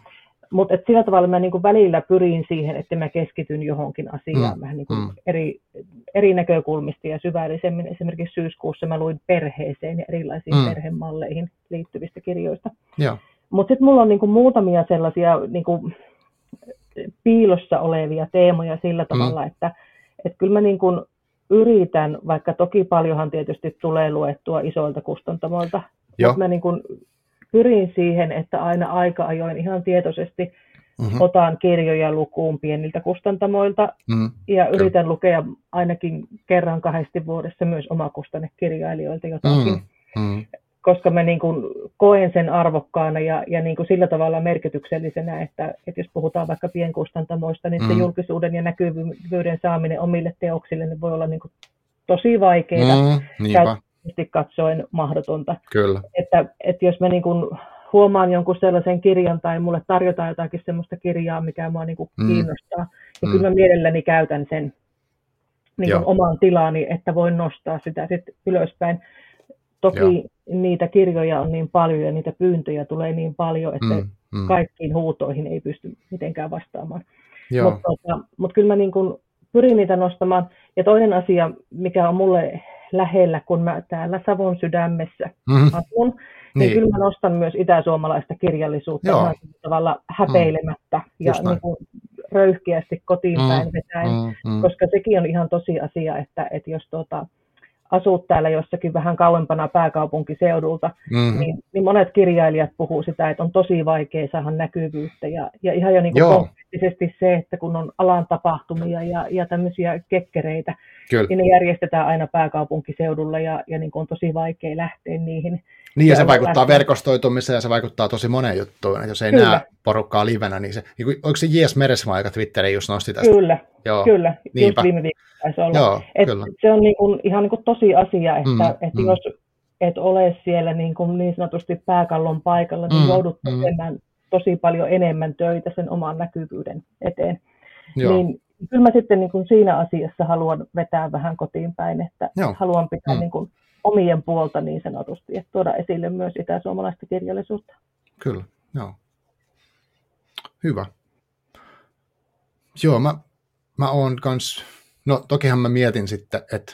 Mutta sillä tavalla mä niinku välillä pyrin siihen, että mä keskityn johonkin asiaan mm. vähän niinku mm. eri, eri näkökulmista ja syvällisemmin. Esimerkiksi syyskuussa mä luin perheeseen ja erilaisiin mm. perhemalleihin liittyvistä kirjoista. Mutta sitten mulla on niinku muutamia sellaisia niinku piilossa olevia teemoja sillä mm. tavalla, mm. että et kyllä mä niinku yritän, vaikka toki paljonhan tietysti tulee luettua isoilta kustantamoilta, mutta mä niinku pyrin siihen, että aina aika ajoin ihan tietoisesti mm-hmm. otan kirjoja lukuun pieniltä kustantamoilta mm-hmm. ja yritän Kyllä. lukea ainakin kerran kahdesti vuodessa myös omakustannekirjailijoilta jotakin. Mm-hmm. Koska mä niin kuin koen sen arvokkaana ja, ja niin kuin sillä tavalla merkityksellisenä, että, että jos puhutaan vaikka pienkustantamoista, niin mm. se mm-hmm. julkisuuden ja näkyvyyden saaminen omille teoksille niin voi olla niin kuin tosi vaikeaa. Mm, katsoen mahdotonta. Kyllä. Että, että jos mä niin kuin huomaan jonkun sellaisen kirjan tai mulle tarjotaan jotakin sellaista kirjaa, mikä mua niin kuin mm. kiinnostaa, niin mm. kyllä mä mielelläni käytän sen niin kuin omaan tilaani, että voin nostaa sitä sitten ylöspäin. Toki Joo. niitä kirjoja on niin paljon ja niitä pyyntöjä tulee niin paljon, että mm. Mm. kaikkiin huutoihin ei pysty mitenkään vastaamaan. Mutta tota, mut kyllä mä niin kuin pyrin niitä nostamaan. Ja toinen asia, mikä on mulle lähellä, kun mä täällä Savon sydämessä mm-hmm. asun, niin, niin kyllä mä nostan myös itäsuomalaista kirjallisuutta Joo. ihan tavalla häpeilemättä mm. ja niin kuin röyhkeästi kotiin mm. päin vetäen, mm. Mm. koska sekin on ihan tosi asia, että, että jos tuota, asut täällä jossakin vähän kauempana pääkaupunkiseudulta, mm-hmm. niin, niin monet kirjailijat puhuu sitä, että on tosi vaikea saada näkyvyyttä. Ja, ja ihan jo niin kuin konkreettisesti se, että kun on alan tapahtumia ja, ja tämmöisiä kekkereitä, Kyllä. niin ne järjestetään aina pääkaupunkiseudulla ja, ja niin kuin on tosi vaikea lähteä niihin. Niin, ja se vaikuttaa lähteä. verkostoitumiseen ja se vaikuttaa tosi moneen juttuun. Että jos ei Kyllä. näe porukkaa livenä, niin se, niin kuin, onko se J.S. Meresmaa, joka Twitteriin just nosti tästä? Kyllä, Joo. Kyllä. Niinpä. just viime viikolla olla. Joo, et kyllä. Se on niin kuin, ihan niin kuin tosi asia, että, mm, että mm. jos et ole siellä niin, kuin niin sanotusti pääkallon paikalla, niin mm, joudut mm. tekemään tosi paljon enemmän töitä sen oman näkyvyyden eteen. Joo. Niin kyllä mä sitten niin kuin siinä asiassa haluan vetää vähän kotiin päin, että Joo. haluan pitää mm. niin kuin omien puolta niin sanotusti, että tuoda esille myös itä-suomalaista kirjallisuutta. Kyllä, joo. Hyvä. Joo, mä, mä oon kans, no tokihan mä mietin sitten, että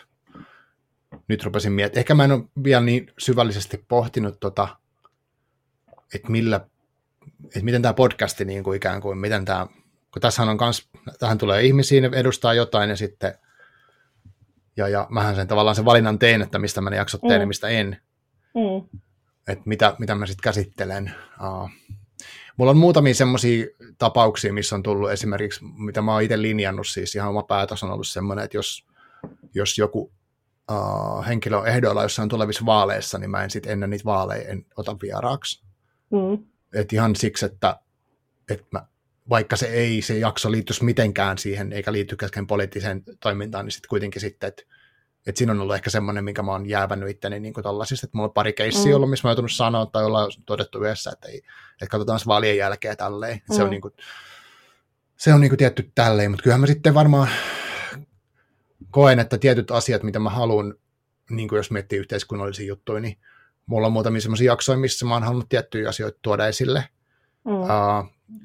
nyt rupesin miettimään, ehkä mä en ole vielä niin syvällisesti pohtinut tota, että millä, että miten tämä podcasti niin kuin ikään kuin, miten tämä, kun tässä on kans, tähän tulee ihmisiä, ne edustaa jotain ja sitten ja, ja mähän sen tavallaan sen valinnan teen, että mistä mä ne jaksot teen mm. ja mistä en. Mm. Että mitä, mitä mä sitten käsittelen. Uh, mulla on muutamia semmoisia tapauksia, missä on tullut esimerkiksi, mitä mä oon itse linjannut, siis ihan oma päätös on ollut semmoinen, että jos, jos joku uh, henkilö on ehdoilla jossain tulevissa vaaleissa, niin mä en sitten ennen niitä vaaleja en ota vieraaksi. Mm. Et ihan siksi, että, että mä vaikka se ei se jakso liittyisi mitenkään siihen, eikä liitty kesken poliittiseen toimintaan, niin sitten kuitenkin sitten, että että siinä on ollut ehkä semmoinen, minkä mä oon jäävännyt itteni niin kuin tollasista, että mulla on pari keissiä mm. ollut, missä mä oon joutunut sanoa, tai ollaan todettu yhdessä, että, ei, että katsotaan se vaalien jälkeen tälleen. Mm. Se on, mm. niin kuin, se on niin kuin tietty tälleen, mutta kyllähän mä sitten varmaan koen, että tietyt asiat, mitä mä haluan, niin kuin jos miettii yhteiskunnallisia juttuja, niin mulla on muutamia semmoisia jaksoja, missä mä oon halunnut tiettyjä asioita tuoda esille, mm. uh,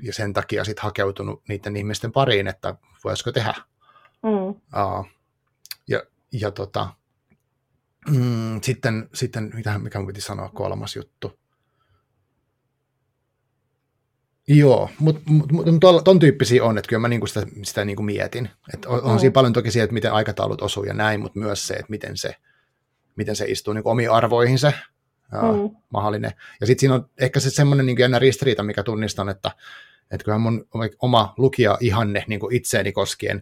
ja sen takia sitten hakeutunut niiden ihmisten pariin, että voisiko tehdä. Mm. Uh, ja, ja tota, mm, sitten, sitten, mitä, mikä mun piti sanoa, kolmas juttu. Joo, mutta mut, mut, ton tyyppisiä on, että kyllä mä niinku sitä, sitä niinku mietin. Et on, on mm. siinä paljon toki se, että miten aikataulut osuu ja näin, mutta myös se, että miten se, miten se istuu niinku omiin arvoihin se mm. mahdollinen. Ja sitten siinä on ehkä se semmoinen niinku jännä ristiriita, mikä tunnistan, että, että kyllähän mun oma lukija-ihanne niinku itseeni koskien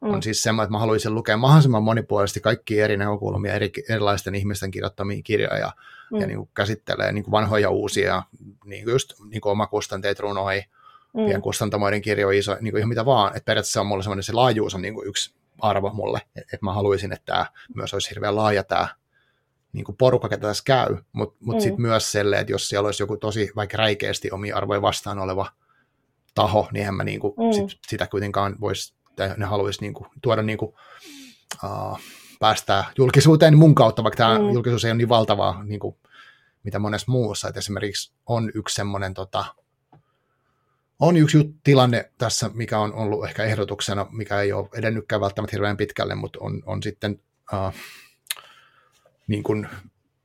mm. on siis semmoinen, että mä haluaisin lukea mahdollisimman monipuolisesti kaikki eri näkökulmia, eri, erilaisten ihmisten kirjoittamia kirjoja, mm. ja niin kuin käsittelee niin kuin vanhoja uusia, niin kuin just niin kuin omakustanteet, runoja, mm. pienkustantamoiden kirjoja, iso, niin kuin ihan mitä vaan. Että periaatteessa on mulle semmoinen, se laajuus on niin kuin yksi arvo mulle, että mä haluaisin, että tämä myös olisi hirveän laaja tämä niin kuin porukka, ketä tässä käy, mutta mut mm. sitten myös selle, että jos siellä olisi joku tosi vaikka räikeästi omia arvoja vastaan oleva taho, niin en mä niin kuin mm. sit, sitä kuitenkaan voisi, tai ne haluaisi niin kuin, tuoda niin kuin, uh, päästää julkisuuteen mun kautta, vaikka tämä mm. julkisuus ei ole niin valtavaa niin kuin, mitä monessa muussa. Et esimerkiksi on yksi semmoinen tota, on yksi jut, tilanne tässä, mikä on ollut ehkä ehdotuksena, mikä ei ole edennytkään välttämättä hirveän pitkälle, mutta on, on sitten uh, niin kuin,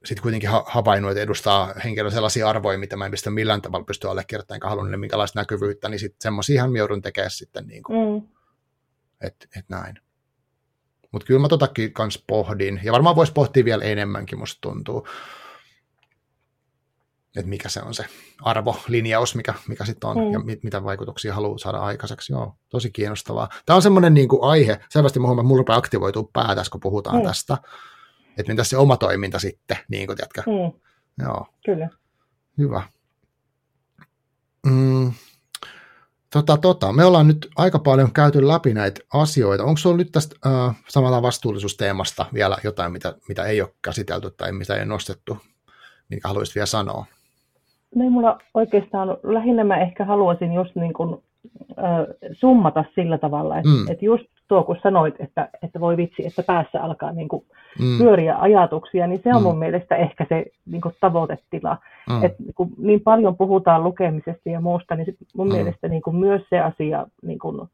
sit kuitenkin havainnut, että edustaa henkilö sellaisia arvoja, mitä mä en pistä millään tavalla pysty allekirjoittamaan, enkä halunnut minkälaista näkyvyyttä, niin sitten semmoisia mä joudun tekemään sitten, niin kuin, mm. että et näin. Mutta kyllä mä totakin kans pohdin, ja varmaan voisi pohtia vielä enemmänkin, musta tuntuu, että mikä se on se arvolinjaus, mikä, mikä sitten on, mm. ja mit, mitä vaikutuksia haluaa saada aikaiseksi. Joo, tosi kiinnostavaa. Tämä on semmoinen niin kuin aihe, selvästi mulla rupeaa aktivoituu päätä, kun puhutaan mm. tästä, että mitä se oma toiminta sitten, niin kuin tiedätkö? Mm. Joo. Kyllä. Hyvä. Mm, Tota, tota, me ollaan nyt aika paljon käyty läpi näitä asioita. Onko sinulla nyt tästä äh, samalla vastuullisuusteemasta vielä jotain, mitä, mitä ei ole käsitelty tai mitä ei ole nostettu, minkä haluaisit vielä sanoa? No ei mulla oikeastaan, lähinnä mä ehkä haluaisin just niin kuin, äh, summata sillä tavalla, että mm. et just tuo kun sanoit, että, että voi vitsi, että päässä alkaa niin kuin mm. pyöriä ajatuksia, niin se on mm. mun mielestä ehkä se niin kuin tavoitetila. Mm. Et kun niin paljon puhutaan lukemisesta ja muusta, niin mun mm. mielestä niin kuin myös se asia niin kuin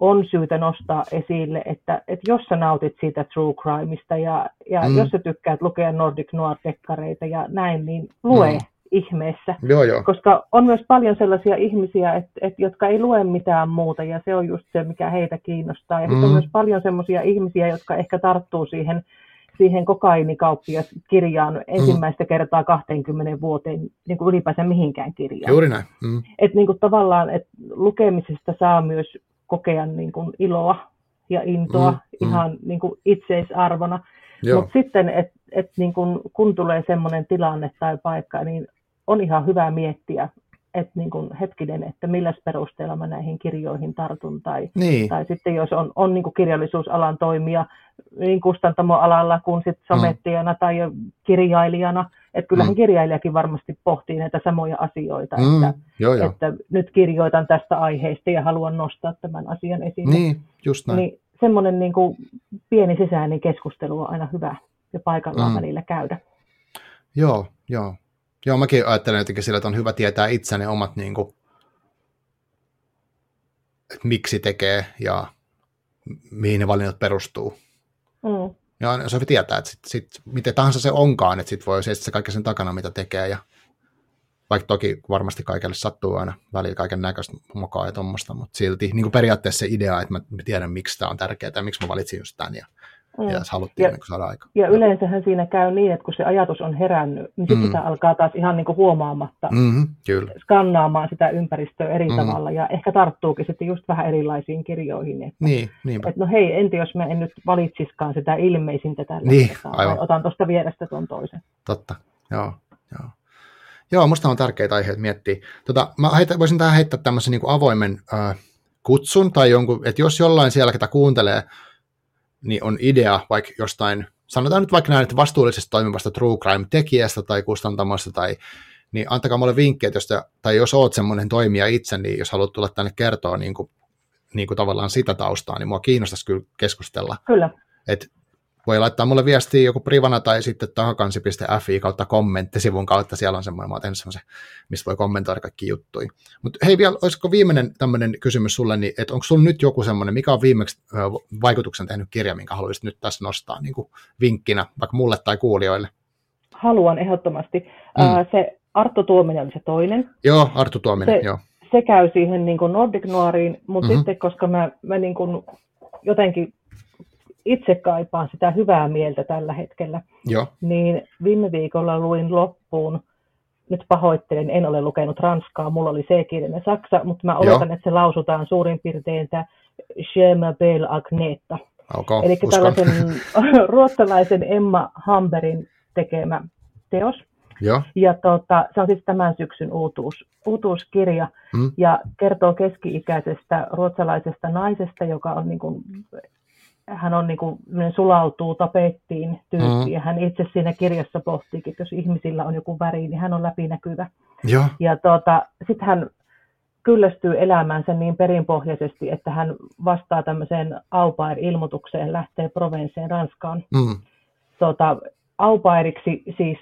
on syytä nostaa esille, että, että jos sä nautit siitä true crimeista ja, ja mm. jos sä tykkäät lukea Nordic Noir-dekkareita ja näin, niin lue. Mm ihmeessä. Joo, joo. Koska on myös paljon sellaisia ihmisiä, et, et, jotka ei lue mitään muuta, ja se on just se, mikä heitä kiinnostaa. Ja mm. sitten on myös paljon sellaisia ihmisiä, jotka ehkä tarttuu siihen, siihen kokainikauppiaskirjaan mm. ensimmäistä kertaa 20 vuoteen niin kuin ylipäänsä mihinkään kirjaan. Juuri näin. Mm. Et niin kuin tavallaan, että lukemisesta saa myös kokea niin kuin iloa ja intoa mm. mm. ihan niin kuin itseisarvona. Mutta sitten, että et niin kun, kun tulee semmoinen tilanne tai paikka, niin on ihan hyvä miettiä, että niin kuin hetkinen, että millä perusteella mä näihin kirjoihin tartun, tai, niin. tai sitten jos on, on niin kuin kirjallisuusalan toimija niin kustantamoalalla kuin sitten somettijana mm. tai kirjailijana, että kyllähän mm. kirjailijakin varmasti pohtii näitä samoja asioita, mm. että, joo, joo. että nyt kirjoitan tästä aiheesta ja haluan nostaa tämän asian esille. Niin, just näin. Niin semmoinen niin kuin pieni sisäinen keskustelu on aina hyvä ja paikallaan mm. välillä käydä. Joo, joo. Joo, mäkin ajattelen jotenkin sillä, että on hyvä tietää itse ne omat, niin kuin, että miksi tekee ja mihin ne valinnat perustuu. Mm. Ja se on tietää, että sit, sit, miten tahansa se onkaan, että sitten voi seistä se kaikki sen takana, mitä tekee. Ja, vaikka toki varmasti kaikille sattuu aina välillä kaiken näköistä mokaa ja tuommoista, mutta silti niin kuin periaatteessa se idea, että mä tiedän, miksi tämä on tärkeää ja miksi mä valitsin just tämän ja Mm. Ja haluttiin ja, niin saada aika. Ja yleensähän siinä käy niin, että kun se ajatus on herännyt, niin sitten mm. sitä alkaa taas ihan niin kuin huomaamatta mm-hmm, kyllä. skannaamaan sitä ympäristöä eri mm. tavalla. Ja ehkä tarttuukin sitten just vähän erilaisiin kirjoihin. Että, niin, että no hei, enti jos mä en nyt valitsiskaan sitä ilmeisintä tällä niin, aivan. otan tuosta vierestä tuon toisen. Totta, joo. joo. Joo, musta on tärkeitä aiheita miettiä. Tota, mä heitä, voisin tähän heittää tämmöisen niin avoimen äh, kutsun, tai jonkun, että jos jollain siellä, ketä kuuntelee, niin on idea vaikka jostain, sanotaan nyt vaikka näin, että vastuullisesti toimivasta true crime-tekijästä tai kustantamosta, tai, niin antakaa mulle vinkkejä, jos te, tai jos oot semmoinen toimija itse, niin jos haluat tulla tänne kertoa niin kuin, niin kuin tavallaan sitä taustaa, niin mua kiinnostaisi kyllä keskustella. Kyllä. Et voi laittaa mulle viestiä joku privana tai sitten tahakansi.fi kautta kommenttisivun kautta, siellä on semmoinen, mä oon semmoisen, mistä voi kommentoida kaikki juttuja. Mutta hei vielä, olisiko viimeinen tämmöinen kysymys sulle, niin että onko sulla nyt joku semmoinen, mikä on viimeksi vaikutuksen tehnyt kirja, minkä haluaisit nyt tässä nostaa niin kuin vinkkinä, vaikka mulle tai kuulijoille? Haluan ehdottomasti. Mm. Se Arttu Tuominen oli se toinen. Joo, Arttu Tuominen, se, joo. Se käy siihen niin kuin Nordic Noiriin, mutta mm-hmm. sitten koska mä, mä niin kuin jotenkin itse kaipaan sitä hyvää mieltä tällä hetkellä, Joo. niin viime viikolla luin loppuun, nyt pahoittelen, en ole lukenut ranskaa, mulla oli C-kielinen saksa, mutta mä oletan, Joo. että se lausutaan suurin piirtein tämä Je m'appelle Agneta. Okay, Eli tällaisen ruotsalaisen Emma Hamberin tekemä teos. Joo. Ja tota, se on siis tämän syksyn uutuus, uutuuskirja mm. ja kertoo keski-ikäisestä ruotsalaisesta naisesta, joka on niin kuin, hän on niin kuin, sulautuu tapettiin tyyppi mm. ja hän itse siinä kirjassa pohtiikin, että jos ihmisillä on joku väri, niin hän on läpinäkyvä. Joo. Ja tota, sitten hän kyllästyy elämäänsä niin perinpohjaisesti, että hän vastaa tämmöiseen aupair-ilmoitukseen, lähtee Provenceen Ranskaan. Mm. Tota, aupairiksi siis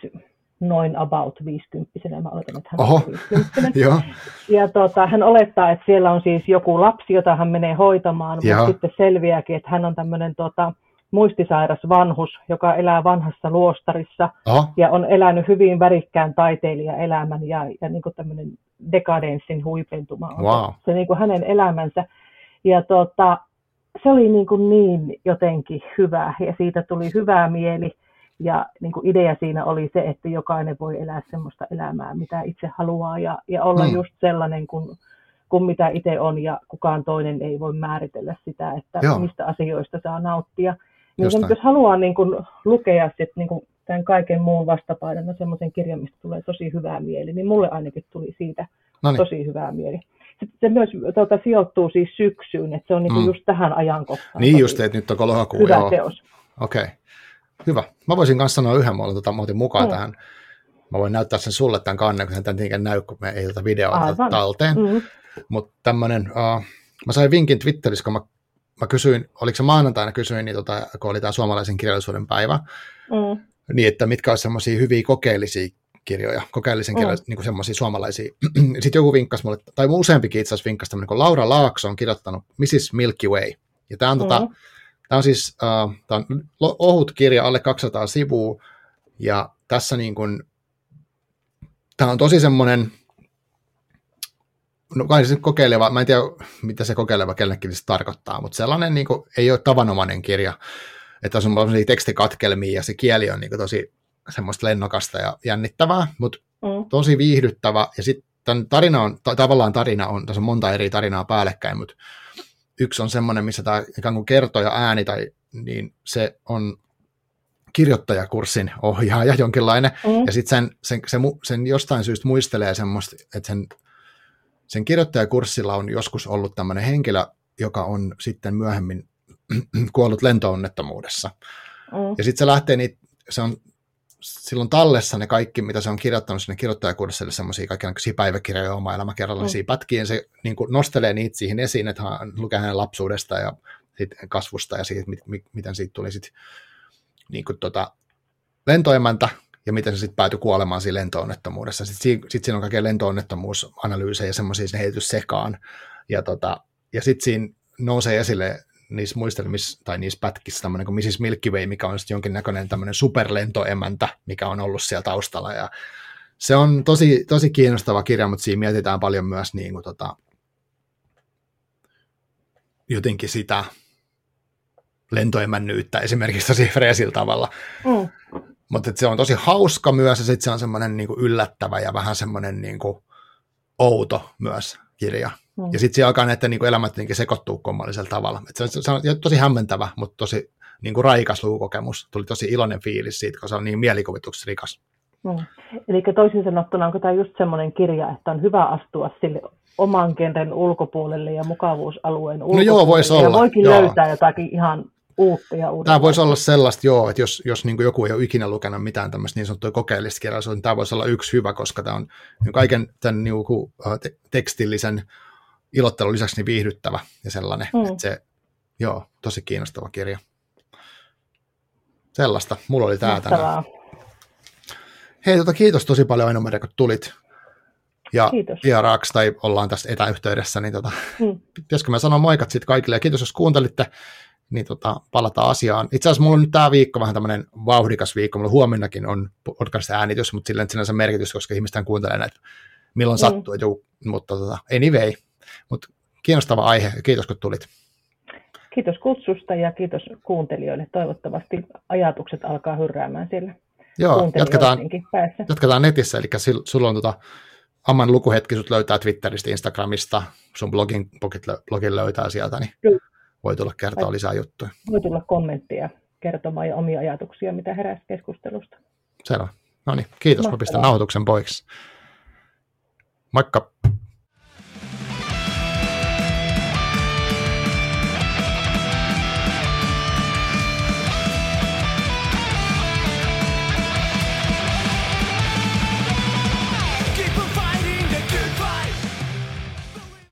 noin about 50 Mä oletan, että hän Oho. on 50 Joo. Ja tota, hän olettaa, että siellä on siis joku lapsi, jota hän menee hoitamaan, Joo. mutta sitten selviääkin, että hän on tämmöinen tota, muistisairas vanhus, joka elää vanhassa luostarissa Oho. ja on elänyt hyvin värikkään taiteilijaelämän ja, ja niin kuin tämmöinen dekadenssin huipentuma on Wow. se, se niin kuin hänen elämänsä. Ja tota, se oli niin, kuin niin jotenkin hyvä ja siitä tuli hyvää mieli. Ja niin kuin idea siinä oli se, että jokainen voi elää semmoista elämää, mitä itse haluaa ja, ja olla Mm. just sellainen kuin, kuin mitä itse on ja kukaan toinen ei voi määritellä sitä, että Joo. mistä asioista saa nauttia. Niin Just se, näin. jos haluaa niin kuin lukea sit niin kuin tämän kaiken muun vastapainona semmoisen kirjan, mistä tulee tosi hyvää mieli, niin mulle ainakin tuli siitä No niin. tosi hyvää mieli. Sitten se myös tuota, sijoittuu siis syksyyn, että se on niin kuin Mm. just tähän ajankohtaan. Niin just, että nyt on lohakuu. Hyvä joo. teos. Okei. Hyvä. Mä voisin kanssa sanoa yhden, mä tota, mä otin mukaan Mm. tähän. Mä voin näyttää sen sulle tämän kannen, kun hän tämän tietenkään näy, kun me ei tätä videoa talteen. Mm. Mutta tämmöinen, uh, mä sain vinkin Twitterissä, kun mä, mä kysyin, oliko se maanantaina kysyin, niin tota, kun oli tämä suomalaisen kirjallisuuden päivä, Mm. niin että mitkä olisi semmoisia hyviä kokeellisia kirjoja, kokeellisen Mm. kirjoja, niin semmoisia suomalaisia. Sitten joku vinkkasi mulle, tai useampikin itse asiassa vinkkasi tämmöinen, kun Laura Laakso on kirjoittanut Mrs. Milky Way. Ja tämä on, tota, Mm. Tämä on siis uh, tämä on ohut kirja, alle 200 sivua, ja tässä niin kuin, tämä on tosi semmoinen, no kai se kokeileva, mä en tiedä mitä se kokeileva kellekin se tarkoittaa, mutta sellainen niin kuin, ei ole tavanomainen kirja, että on semmoisia tekstikatkelmia ja se kieli on niin kuin, tosi semmoista lennokasta ja jännittävää, mutta Mm. tosi viihdyttävä ja sitten tarina on, ta- tavallaan tarina on, tässä on monta eri tarinaa päällekkäin, mutta yksi on semmoinen, missä tämä ikään kuin kertoja ääni tai niin se on kirjoittajakurssin ohjaaja jonkinlainen, Mm. ja sitten sen, sen, se, mu- sen jostain syystä muistelee semmoista, että sen, sen kirjoittajakurssilla on joskus ollut tämmöinen henkilö, joka on sitten myöhemmin kuollut lentoonnettomuudessa. Mm. Ja sitten se lähtee niitä, se on silloin tallessa ne kaikki, mitä se on kirjoittanut sinne kirjoittajakurssille, semmoisia kaikenlaisia päiväkirjoja, oma elämäkerrallisia mm. pätkiä, se niin kuin nostelee niitä siihen esiin, että hän lukee hänen lapsuudesta ja sit kasvusta ja siitä, mit, mit, miten siitä tuli sit, niin kuin tota, lentoemäntä, ja miten se sitten päätyi kuolemaan siinä lentoonnettomuudessa. Sitten siinä, sit siinä on kaikkea lentoonnettomuusanalyysejä ja semmoisia sinne heitetty sekaan. Ja, tota, ja sitten siinä nousee esille niissä muistelmissa tai niissä pätkissä tämmöinen kuin Mrs. Milky Way, mikä on sitten jonkinnäköinen tämmöinen superlentoemäntä, mikä on ollut siellä taustalla. Ja se on tosi, tosi kiinnostava kirja, mutta siinä mietitään paljon myös niin kuin, tota, jotenkin sitä lentoemännyyttä esimerkiksi tosi freesillä tavalla. Mm. Mutta se on tosi hauska myös ja sitten se on semmoinen niinku yllättävä ja vähän semmoinen niinku outo myös kirja. Mm. Ja sitten siinä alkaa näiden niinku elämät jotenkin sekoittuu kummallisella tavalla. Et se, on, se on tosi hämmentävä, mutta tosi niinku raikas luukokemus. Tuli tosi iloinen fiilis siitä, kun se on niin mielikuvituksrikas. Mm. Eli toisin sanottuna, onko tämä just semmoinen kirja, että on hyvä astua sille oman kentän ulkopuolelle ja mukavuusalueen ulkopuolelle. joo, voisi Ja olla, voikin joo. löytää jotakin ihan uutta ja uutta. Tämä voisi olla sellaista, joo, että jos, jos niin joku ei ole ikinä lukenut mitään tämmöistä niin sanottua kokeellista kirjallisuutta, niin tämä voisi olla yksi hyvä, koska tämä on niin kaiken tämän niin kuin, te- tekstillisen ilottelun lisäksi niin viihdyttävä ja sellainen, Mm. mm. että se, joo, tosi kiinnostava kirja. sellaista. Mulla oli tää tänään. Hei, tota, kiitos tosi paljon aina kun tulit. Ja kiitos. vieraaksi tai ollaan tässä etäyhteydessä, niin tota, hmm. pitäisikö mä sanoa moikat sitten kaikille ja kiitos jos kuuntelitte, niin tota, palataan asiaan. Itse asiassa mulla on nyt tämä viikko vähän tämmöinen vauhdikas viikko, mulla huomennakin on podcast-äänitys, mutta sillä sinänsä merkitys, koska ihmisten kuuntelee näitä milloin hmm. sattuu, juu, mutta tota, anyway, mutta kiinnostava aihe, kiitos kun tulit. Kiitos kutsusta ja kiitos kuuntelijoille. Toivottavasti ajatukset alkaa hyrräämään siellä Joo, jatketaan, jatketaan netissä, eli sulla on tota, Amman lukuhetki, sut löytää Twitteristä, Instagramista, sun blogin, blogin löytää sieltä, niin Kyllä. voi tulla kertoa voi, lisää juttuja. Voi tulla kommenttia kertomaan ja omia ajatuksia, mitä heräsi keskustelusta. Selvä. No niin, kiitos, Mahtavaa. mä pistän nauhoituksen pois. Moikka!